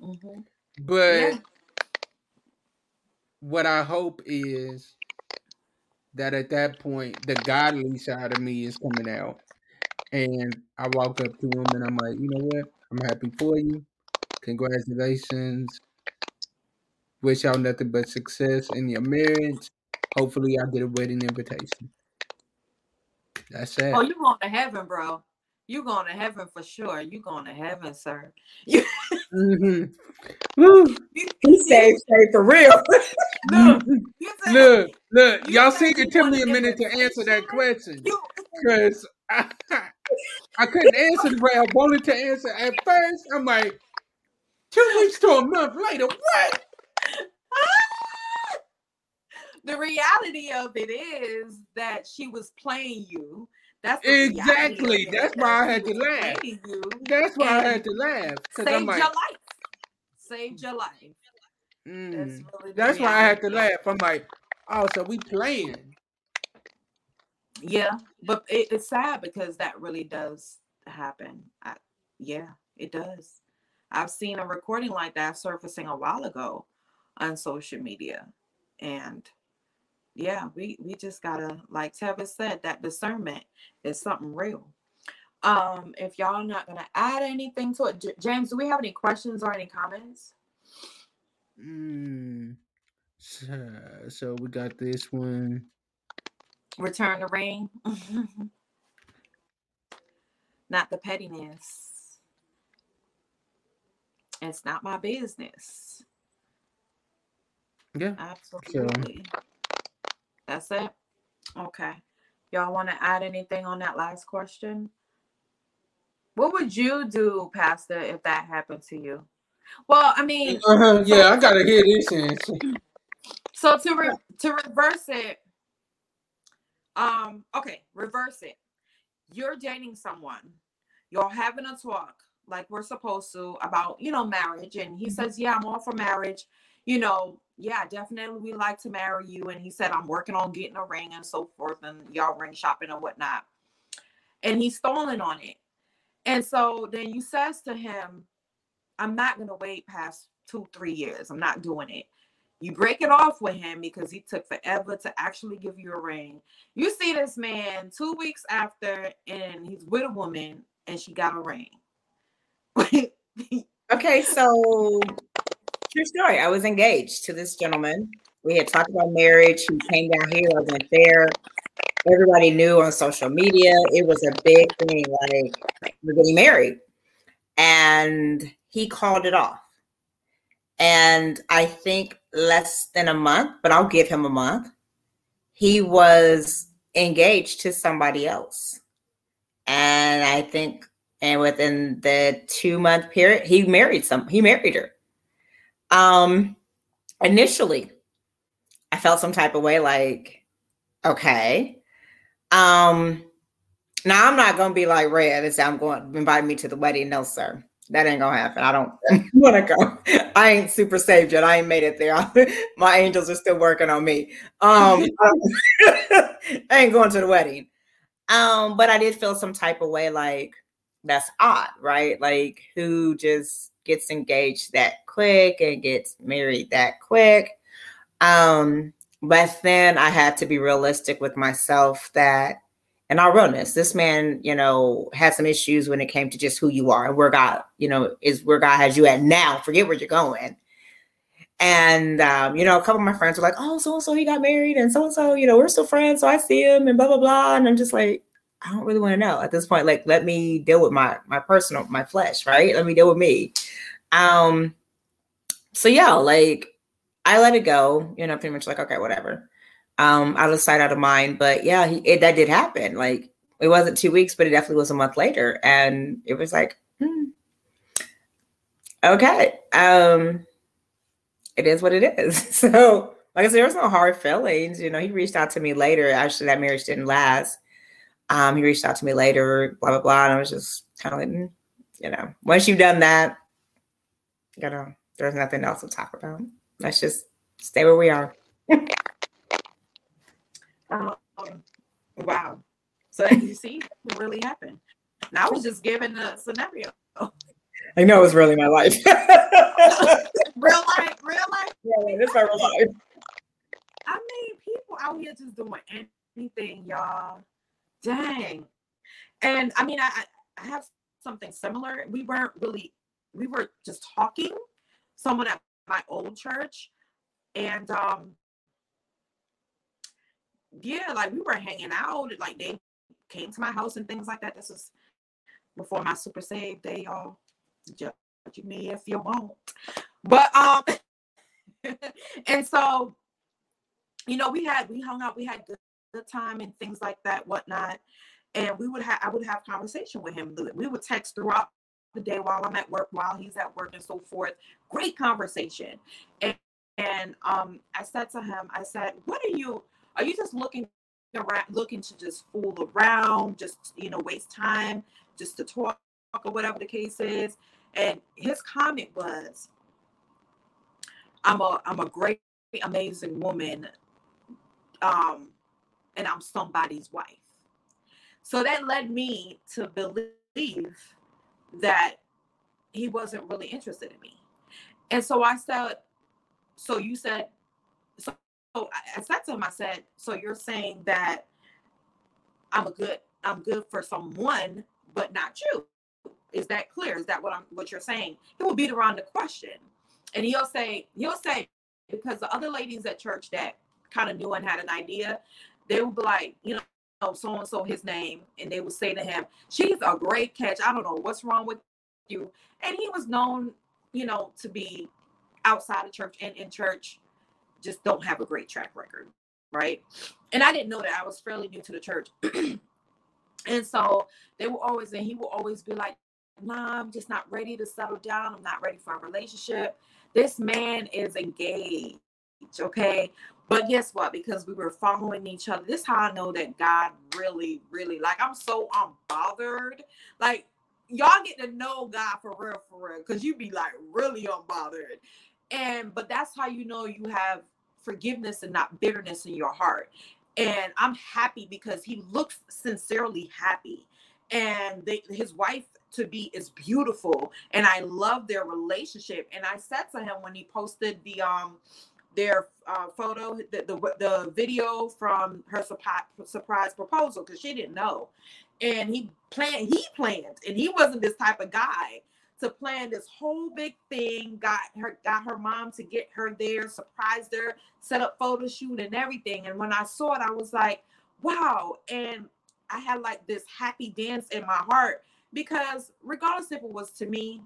Mhm.
But
Yeah.
what I hope is that at that point, the godly side of me is coming out. And I walk up to him and I'm like, you know what? I'm happy for you. Congratulations. Wish y'all nothing but success in your marriage. Hopefully, I get a wedding invitation. That's it.
Oh, you going to heaven, bro. You going to heaven for sure. You going to heaven, sir. You,
Mhm. Woo.
you,
He saved, saved for real.
look, you said,
Look, look,
You
y'all
said
see,
you
it took me a minute to answer that question because I, I couldn't answer the way I wanted to answer at first. I'm like, two weeks to a month later, what?
the reality of it is that she was playing you. That's the reality of
Exactly. That's why I had to laugh. That's why I had to laugh
saved
like,
your life. Saved your life. That's
mm.
really
that's why I had to
reality of it.
laugh. I'm like, oh, so we playing.
Yeah, but it, it's sad because that really does happen. I, yeah, it does. I've seen a recording like that surfacing a while ago on social media, and yeah, we we just gotta, like Tevin said, that discernment is something real. Um, if y'all not gonna add anything to it, J- James, do we have any questions or any comments?
Mm. So, so we got this one.
Return the ring, not the pettiness. It's not my business.
Yeah.
Absolutely. That's it. Okay. Y'all want to add anything on that last question? What would you do, Pastor, if that happened to you? Well, I mean,
uh-huh, yeah, I gotta hear this answer.
So to re- to reverse it, um, okay, reverse it. You're dating someone, you're having a talk like we're supposed to about you know marriage, and he says, "Yeah, I'm all for marriage." You know, yeah, definitely we like to marry you. And he said, I'm working on getting a ring and so forth, and y'all ring shopping and whatnot. And he's stalling on it. And so then you says to him, I'm not gonna wait past two, three years. I'm not doing it. You break it off with him because he took forever to actually give you a ring. You see this man two weeks after, and he's with a woman, and she got a ring.
okay, so true story. I was engaged to this gentleman. We had talked about marriage. He came down here. I went there. Everybody knew on social media. It was a big thing. Like we're getting married, and he called it off. And I think less than a month, but I'll give him a month. He was engaged to somebody else, and I think, and within the two month period, he married some. He married her um, initially, I felt some type of way like, okay. Um, now I'm not gonna be like red and say I'm going to invite me to the wedding. No, sir. That ain't gonna happen. I don't want to go. I ain't super saved yet. I ain't made it there. My angels are still working on me. Um, I ain't going to the wedding. Um, but I did feel some type of way like that's odd, right? Like who just gets engaged that quick and gets married that quick. Um, but then I had to be realistic with myself that, in I'll this. This man, you know, had some issues when it came to just who you are and where God, you know, is where God has you at now. Forget where you're going. And um, you know, a couple of my friends were like, "Oh, so and so he got married, and so and so, you know, we're still friends, so I see him, and blah blah blah." And I'm just like, I don't really want to know at this point. Like, let me deal with my my personal, my flesh, right? Let me deal with me. Um, so yeah, like I let it go, you know, pretty much like, okay, whatever. Um, out of sight, out of mind. But yeah, he, it, that did happen. Like it wasn't two weeks, but it definitely was a month later. And it was like, hmm, okay. Um, it is what it is. So like I said, there was no hard feelings. You know, he reached out to me later. Actually, that marriage didn't last. Um, he reached out to me later, blah, blah, blah. And I was just kind of like, mm, you know, once you've done that, you know, there's nothing else to talk about. Let's just stay where we are.
um, wow. So you see, it really happened. And I was just giving a scenario.
I know it was really my life.
real life, real life.
Yeah, it's my real life.
I mean, people out here just doing anything, y'all. Dang. And I mean, I, I have something similar. We weren't really we were just talking, someone at my old church, and um yeah, like we were hanging out, like they came to my house and things like that. This was before my super save day, y'all. Judge me if you won't. But um and so you know we had we hung out, we had good, good time and things like that, whatnot. And we would have I would have conversation with him. We would text throughout the day while I'm at work, while he's at work, and so forth. Great conversation. And, and um, I said to him, I said, "What are you? Are you just looking around, looking to just fool around, just you know, waste time, just to talk or whatever the case is?" And his comment was, "I'm a I'm a great, amazing woman, um, and I'm somebody's wife." So that led me to believe that he wasn't really interested in me. And so I said, so you said, so, so I said to him, I said, so you're saying that I'm a good, I'm good for someone, but not you. Is that clear? Is that what I'm what you're saying? He will beat around the question. And he'll say, he'll say, because the other ladies at church that kind of knew and had an idea, they would be like, you know, so and so his name, and they would say to him, "She's a great catch. I don't know what's wrong with you." And he was known, you know, to be outside of church and in church, just don't have a great track record. right? And I didn't know that I was fairly new to the church. and so they were always, and he will always be like, nah, I'm just not ready to settle down. I'm not ready for a relationship. This man is engaged, okay? But guess what? Because we were following each other, this how I know that God really, really like I'm so unbothered. Like y'all get to know God for real, for real, because you be like really unbothered. And but that's how you know you have forgiveness and not bitterness in your heart. And I'm happy because he looks sincerely happy. And they, his wife to be is beautiful. And I love their relationship. And I said to him when he posted the um their uh, photo, the, the, the video from her surprise, surprise proposal because she didn't know, and he planned. He planned, and he wasn't this type of guy to plan this whole big thing. Got her, got her mom to get her there, surprised her, set up photo shoot and everything. And when I saw it, I was like, wow! And I had like this happy dance in my heart because regardless if it was to me,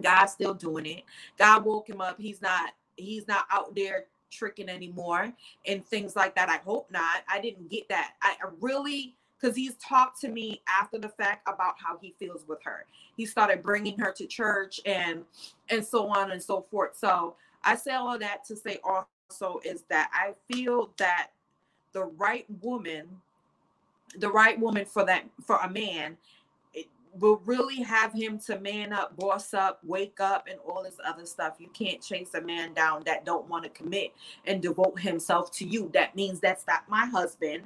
God's still doing it. God woke him up. He's not he's not out there tricking anymore and things like that. I hope not. I didn't get that. I really because he's talked to me after the fact about how he feels with her. He started bringing her to church and and so on and so forth. So I say all that to say also is that I feel that the right woman, the right woman for that for a man will really have him to man up, boss up, wake up, and all this other stuff. You can't chase a man down that don't want to commit and devote himself to you. That means that's not my husband,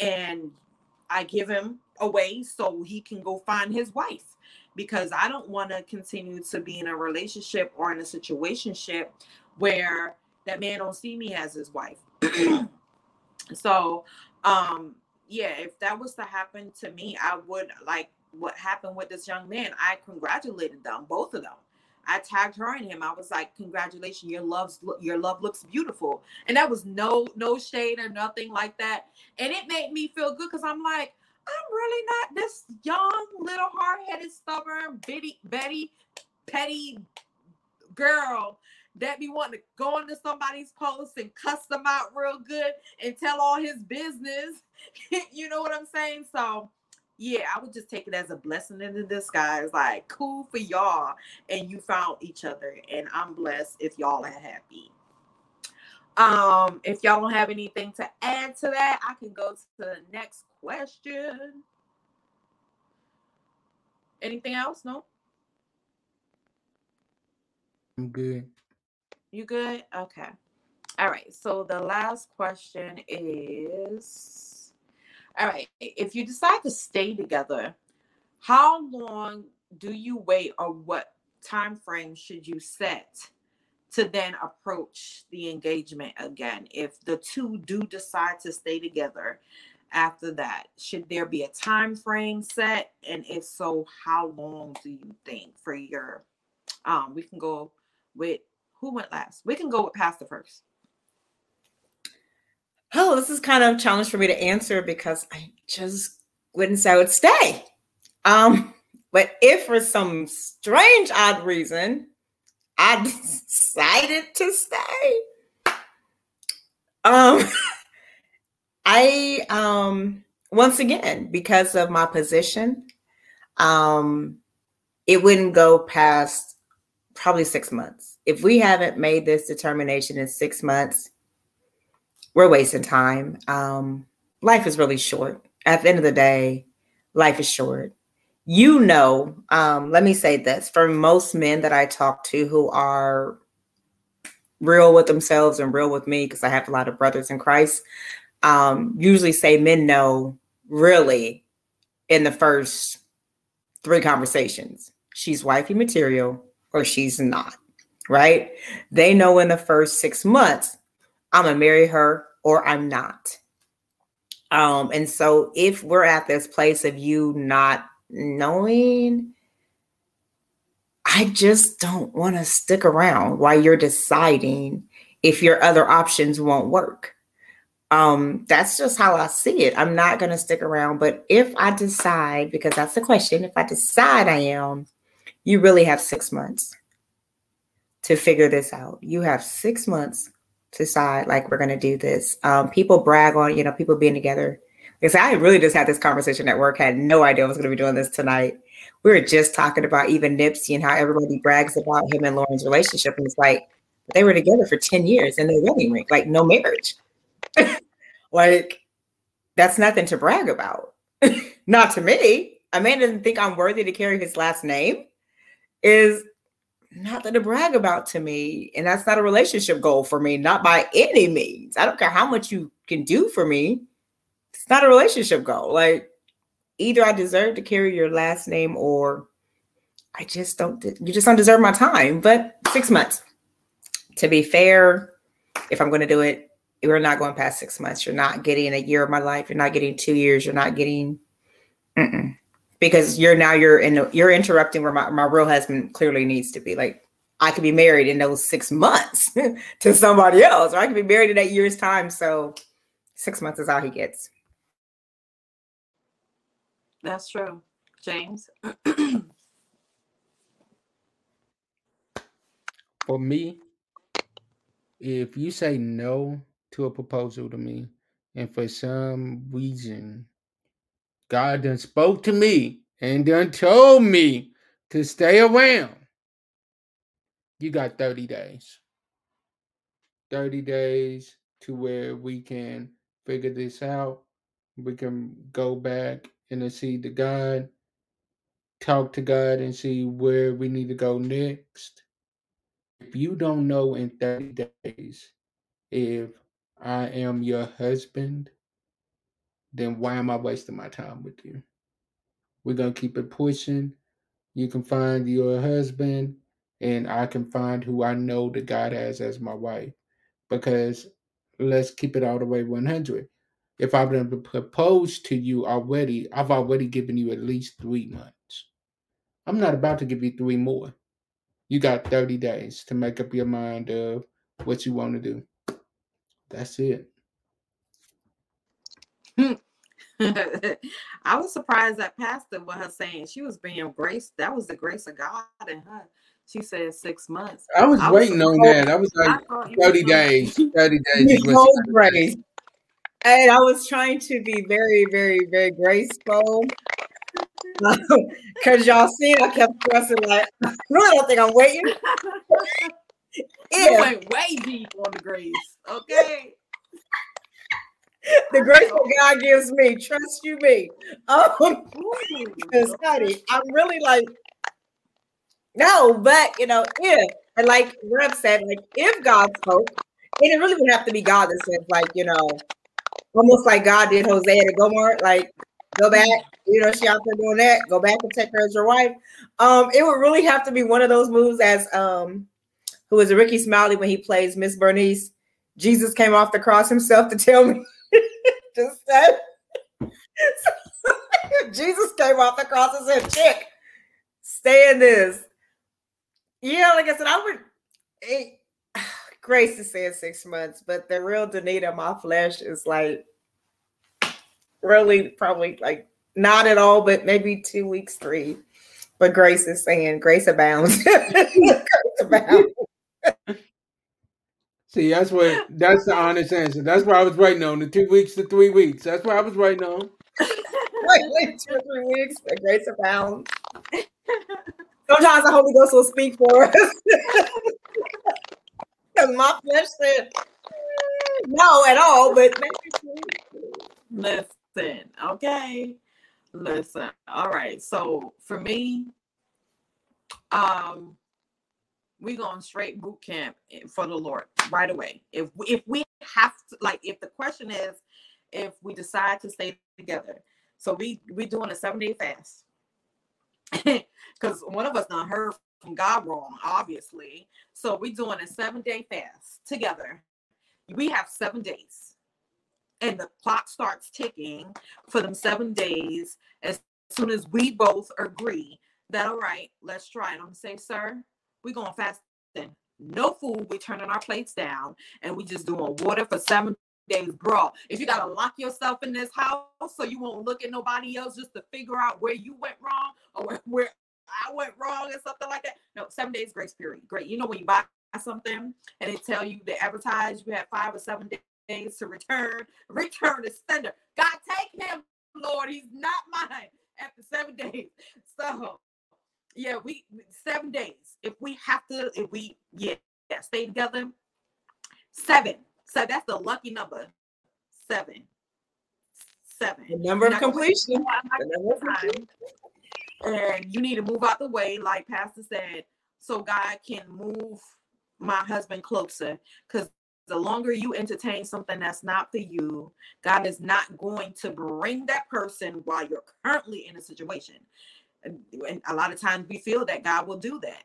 and I give him away so he can go find his wife because I don't want to continue to be in a relationship or in a situationship where that man don't see me as his wife. so, um, yeah, if that was to happen to me, I would like what happened with this young man, I congratulated them, both of them. I tagged her and him. I was like, "Congratulations, your love's your love looks beautiful," and that was no no shade or nothing like that. And it made me feel good because I'm like, I'm really not this young little hard-headed, stubborn Betty Betty petty girl that be wanting to go into somebody's post and cuss them out real good and tell all his business. you know what I'm saying? So yeah, I would just take it as a blessing in the disguise. Like, cool for y'all, and you found each other, and I'm blessed if y'all are happy. Um, if y'all don't have anything to add to that, I can go to the next question. Anything else? No.
I'm good.
You good? Okay. All right. So the last question is all right. If you decide to stay together, how long do you wait or what time frame should you set to then approach the engagement again? If the two do decide to stay together after that, should there be a time frame set? And if so, how long do you think for your um we can go with who went last? We can go with Pastor first
oh, this is kind of a challenge for me to answer because I just wouldn't say I would stay. Um, but if for some strange, odd reason I decided to stay, um, I um once again because of my position, um, it wouldn't go past probably six months. If we haven't made this determination in six months, we're wasting time. Um, life is really short. At the end of the day, life is short. You know, um, let me say this for most men that I talk to who are real with themselves and real with me, because I have a lot of brothers in Christ, um, usually say men know really in the first three conversations she's wifey material or she's not, right? They know in the first six months I'm gonna marry her or I'm not. Um, and so if we're at this place of you not knowing, I just don't want to stick around while you're deciding if your other options won't work. Um, that's just how I see it. I'm not going to stick around. But if I decide, because that's the question, if I decide I am, you really have six months to figure this out. You have six months decide like we're going to do this. Um, people brag on, you know, people being together. Because I really just had this conversation at work, had no idea I was going to be doing this tonight. We were just talking about even Nipsey and how everybody brags about him and Lauren's relationship. And it's like they were together for 10 years and they're wedding ring, like no marriage. like that's nothing to brag about. Not to me. A man doesn't think I'm worthy to carry his last name. Is nothing to brag about to me. And that's not a relationship goal for me, not by any means. I don't care how much you can do for me. It's not a relationship goal. Like either I deserve to carry your last name or I just don't you just don't deserve my time. But six months. To be fair, if I'm going to do it, we're not going past six months. You're not getting a year of my life. You're not getting two years. You're not getting mm-mm because you're now you're in you're interrupting where my, my real husband clearly needs to be. Like i could be married in those six months to somebody else or i could be married in eight years time. So six months is all he gets.
That's true. James?
For me if you say no to a proposal to me and for some reason God done spoke to me and done told me to stay around. You got 30 days. 30 days to where we can figure this out. We can go back and see the God, talk to God and see where we need to go next. If you don't know in 30 days if I am your husband, then why am I wasting my time with you? We're going to keep it pushing. You can find your husband, and I can find who I know that God has as my wife. Because let's keep it all the way 100. If I've been proposed to you already, I've already given you at least three months. I'm not about to give you three more. You got 30 days to make up your mind of what you want to do. That's it. Hmm.
I was surprised that Pastor was her saying she was being grace. That was the grace of God in her. She said six months.
I was, I was waiting on that. I was like I 30 days. 30 days.
No grace. And I was trying to be very, very, very graceful. Because y'all see, I kept pressing like, I really don't think I'm waiting.
you went way deep on the grace. Okay
the grace that God gives me. Trust you me. Um, honey, I'm really like, no, but you know, if and like Rev said, like if God spoke, and it really would have to be God that says, like, you know, almost like God did Hosea to Gomer, like go back, you know, she out there doing that, go back and take her as your wife. Um, it would really have to be one of those moves as um who is Rickey Smiley when he plays Miss Bernice. Jesus came off the cross himself to tell me just said Jesus came off the cross and said, Chick, stay in this. Yeah, like I said, I would it, Grace is saying six months, but the real Danita, my flesh is like really probably like not at all, but maybe two weeks, three. But Grace is saying grace abounds. grace abounds.
See, that's what that's the honest answer. That's what I was writing on the two weeks to three weeks. That's what I was writing on.
wait, wait, two or three weeks, the grace abounds. Sometimes the Holy Ghost will speak for us. Because my flesh said no at all, but
listen, okay. Listen. All right. So for me, um, we going straight boot camp for the Lord right away. If if we have to, like, if the question is, if we decide to stay together, so we we doing a seven day fast, because one of us not heard from God wrong, obviously. So we doing a seven day fast together. We have seven days, and the clock starts ticking for them seven days. As soon as we both agree that all right, let's try it. I'm gonna say, sir, we're going fasting. No food. We're turning our plates down and we just doing water for seven days, bro. If you gotta lock yourself in this house so you won't look at nobody else just to figure out where you went wrong or where, where I went wrong and something like that. No, seven days grace period. Great. You know when you buy something and they tell you they advertise you have five or seven days to return, return the sender. God, take him, Lord. He's not mine after seven days. So, yeah, we seven days. If we have to, if we yeah, yeah stay together, seven. So that's the lucky number. Seven. Seven.
The number of completion.
And you need to move out the way, like Pastor said, so God can move my husband closer. Because the longer you entertain something that's not for you, God is not going to bring that person while you're currently in a situation. And, a lot of times we feel that God will do that.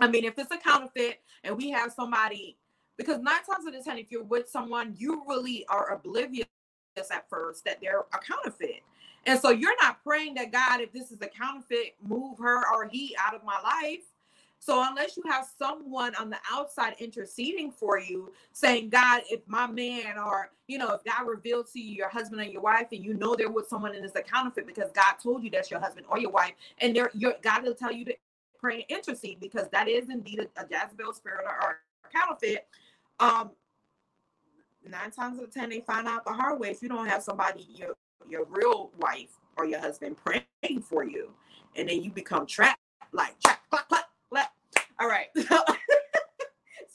I mean, if it's a counterfeit and we have somebody, because nine times out of ten, if you're with someone, you really are oblivious at first that they're a counterfeit. And so you're not praying that God, if this is a counterfeit, move her or he out of my life. So unless you have someone on the outside interceding for you, saying, God, if my man or you know, if God revealed to you your husband and your wife, and you know there was someone in this counterfeit because God told you that's your husband or your wife, and there your God will tell you to pray and intercede because that is indeed a, a Jezebel spirit or, or counterfeit. Um, nine times out of ten, they find out the hard way if you don't have somebody your your real wife or your husband praying for you, and then you become trapped like trap, clap, clap. All right. so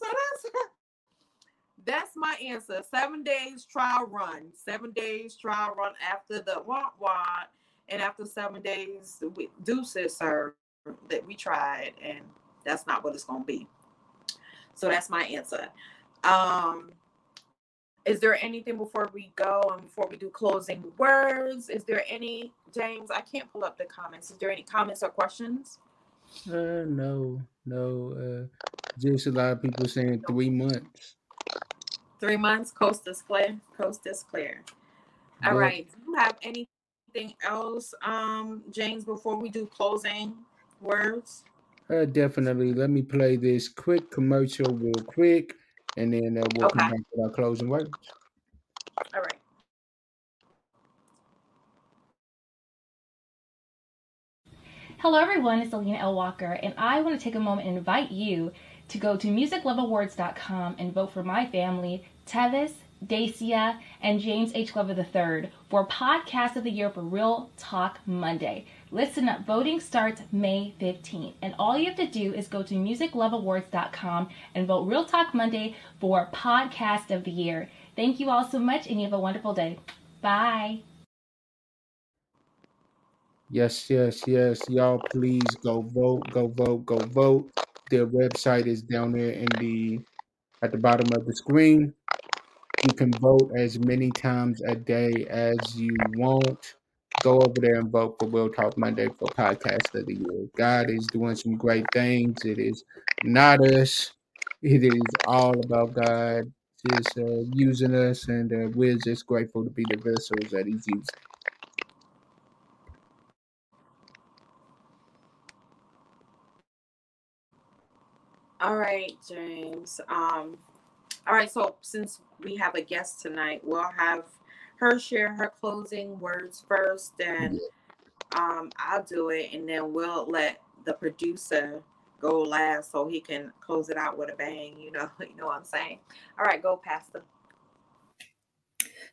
that's that's my answer. Seven days trial run. Seven days trial run after the want want, and after seven days, we do say, sir that we tried, and that's not what it's gonna be. So that's my answer. Um, is there anything before we go and before we do closing words? Is there any, James? I can't pull up the comments. Is there any comments or questions?
Uh, no, no. Uh, just a lot of people saying three months.
Three months. Coast is clear. Coast is clear. All but, right. Do you have anything else, um, James? Before we do closing words.
Uh, definitely. Let me play this quick commercial real quick and then uh, we'll okay. come back with our closing words.
All right.
Hello, everyone. It's Alina L. Walker, and I want to take a moment and invite you to go to musicloveawards.com and vote for my family, Tevis, Dacia, and James H. Glover III for Podcast of the Year for Real Talk Monday. Listen up, voting starts May 15th, and all you have to do is go to musicloveawards.com and vote Real Talk Monday for Podcast of the Year. Thank you all so much, and you have a wonderful day. Bye.
Yes, yes, yes. Y'all, please go vote, go vote, go vote. Their website is down there in the at the bottom of the screen. You can vote as many times a day as you want. Go over there and vote for Real Talk Monday for Podcast of the Year. God is doing some great things. It is not us. It is all about God just uh, using us, and uh, we're just grateful to be the vessels that He's using.
All right, James. Um, all right, so since we have a guest tonight, we'll have her share her closing words first, and um, I'll do it, and then we'll let the producer go last so he can close it out with a bang. You know, you know what I'm saying. All right, go, Pastor.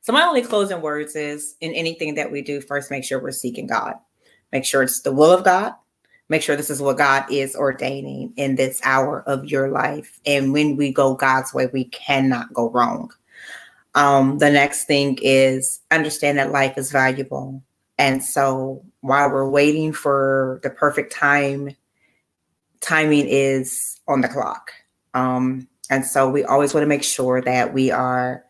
So my only closing words is in anything that we do, first make sure we're seeking God. Make sure it's the will of God make sure this is what God is ordaining in this hour of your life. And when we go God's way, we cannot go wrong. Um, the next thing is understand that life is valuable. And so while we're waiting for the perfect time, timing is on the clock. Um, and so we always want to make sure that we are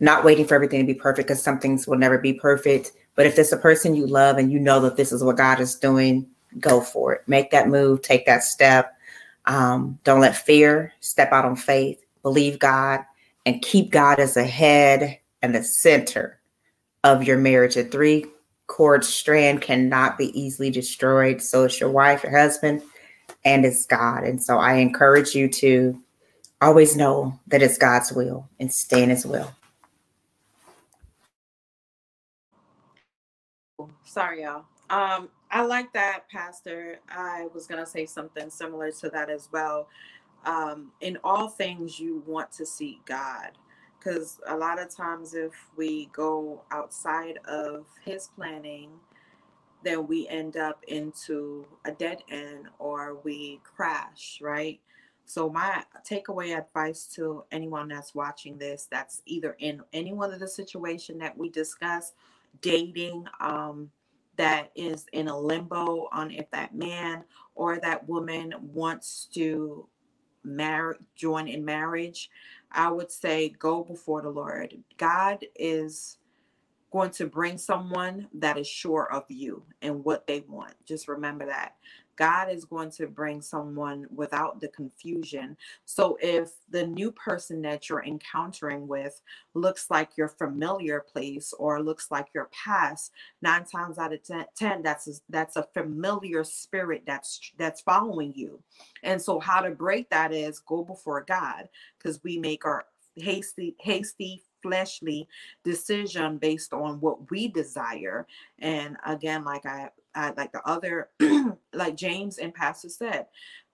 not waiting for everything to be perfect because some things will never be perfect. But if there's a person you love and you know that this is what God is doing, go for it. Make that move, take that step. Um, don't let fear step out on faith. Believe God and keep God as the head and the center of your marriage. A three cord strand cannot be easily destroyed. So it's your wife, your husband, and it's God. And so I encourage you to always know that it's God's will and stay in his will.
Sorry, y'all. Um, I like that, Pastor. I was going to say something similar to that as well. um, in all things you want to seek God. Because a lot of times, if we go outside of His planning, then we end up into a dead end or we crash, right? So, my takeaway advice to anyone that's watching this, that's either in any one of the situation that we discuss, dating, um, that is in a limbo on if that man or that woman wants to marry join in marriage i would say go before the lord. God is going to bring someone that is sure of you and what they want. Just remember that God is going to bring someone without the confusion. So if the new person that you're encountering with looks like your familiar place or looks like your past, nine times out of ten, 10 that's a, that's a familiar spirit that's that's following you. And so how to break that is go before God because we make our hasty hasty fleshly decision based on what we desire and again like i, I like the other like james and pastor said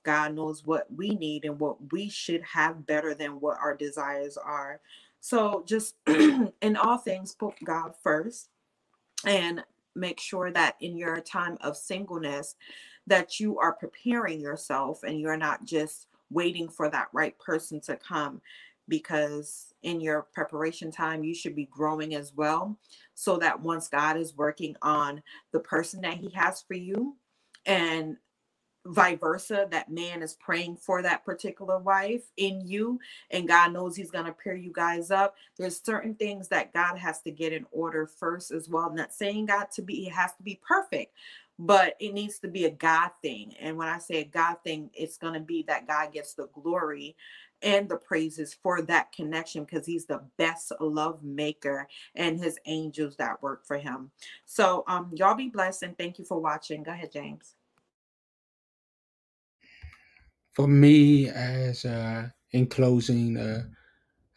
god knows what we need and what we should have better than what our desires are. So just in all things put god first and make sure that in your time of singleness that you are preparing yourself and you're not just waiting for that right person to come because in your preparation time you should be growing as well so that once God is working on the person that he has for you and vice versa that man is praying for that particular wife in you and god knows he's going to pair you guys up there's certain things that god has to get in order first as well. I'm not saying god to be it has to be perfect but it needs to be a god thing. And when i say a god thing it's going to be that god gets the glory and the praises for that connection because he's the best love maker and his angels that work for him. So um y'all be blessed and thank you for watching. Go ahead james.
For me as uh in closing uh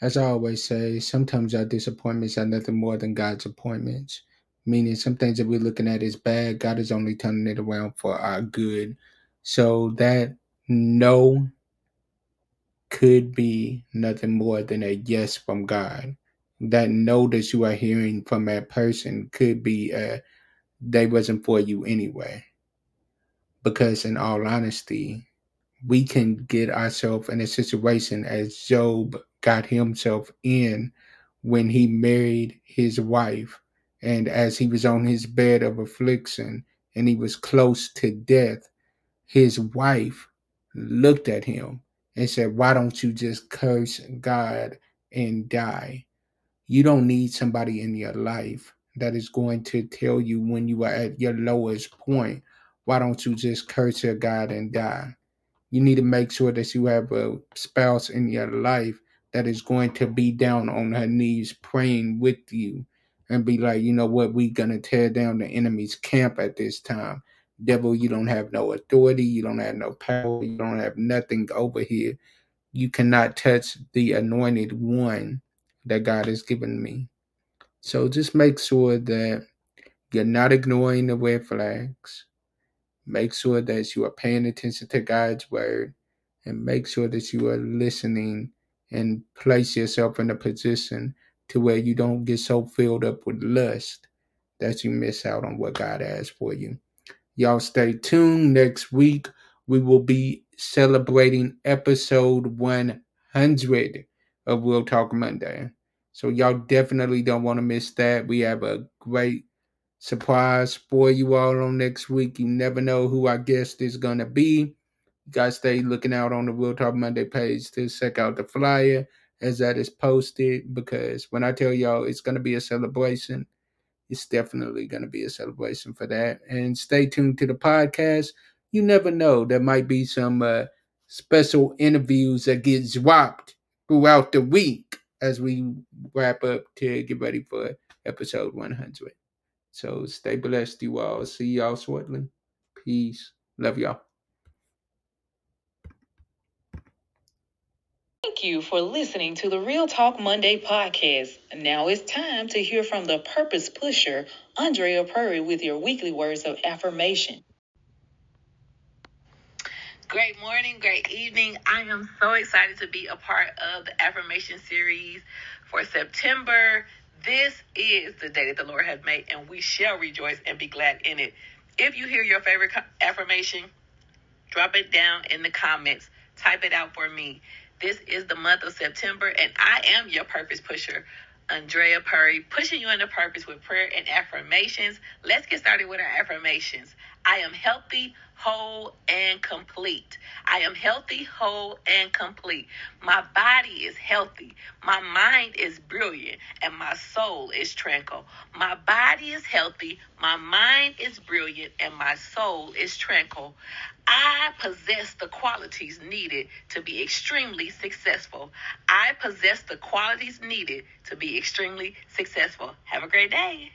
as i always say sometimes our disappointments are nothing more than god's appointments meaning some things that we're looking at is bad. God is only turning it around for our good. So that no could be nothing more than a yes from god that no that you are hearing from that person could be uh they wasn't for you anyway because in all honesty we can get ourselves in a situation as Job got himself in when he married his wife. And as he was on his bed of affliction and he was close to death, his wife looked at him and said, Why don't you just curse God and die? You don't need somebody in your life that is going to tell you when you are at your lowest point, why don't you just curse your God and die? you need to make sure that you have a spouse in your life that is going to be down on her knees praying with you and be like, you know what, we're going to tear down the enemy's camp at this time. Devil, you don't have no authority, you don't have no power, you don't have nothing over here. You cannot touch the anointed one that God has given me. So just make sure that you're not ignoring the red flags Make sure that you are paying attention to God's word and make sure that you are listening and place yourself in a position to where you don't get so filled up with lust that you miss out on what God has for you. Y'all stay tuned. Next week, we will be celebrating episode 100 of Real Talk Monday. So, y'all definitely don't want to miss that. We have a great surprise for you all on next week. You never know who our guest is gonna be. You guys stay looking out on the Real Talk Monday page to check out the flyer as that is posted because when I tell y'all it's gonna be a celebration, it's definitely gonna be a celebration for that. And stay tuned to the podcast. You never know, there might be some uh, special interviews that get swapped throughout the week as we wrap up to get ready for episode 100. So stay blessed, you all. See y'all shortly. Peace. Love y'all.
Thank you for listening to the Real Talk Monday podcast. Now it's time to hear from the purpose pusher, Andrea Purry, with your weekly words of affirmation. Great morning, great evening. I am so excited to be a part of the affirmation series for September. This is the day that the Lord has made, and we shall rejoice and be glad in it. If you hear your favorite affirmation, drop it down in the comments. Type it out for me. This is the month of September, and I am your purpose pusher. Andrea Purry, pushing you into purpose with prayer and affirmations. Let's get started with our affirmations. I am healthy, whole, and complete. I am healthy, whole, and complete. My body is healthy. My mind is brilliant, and my soul is tranquil. My body is healthy. My mind is brilliant, and my soul is tranquil. I possess the qualities needed to be extremely successful. I possess the qualities needed to be extremely successful. Have a great day.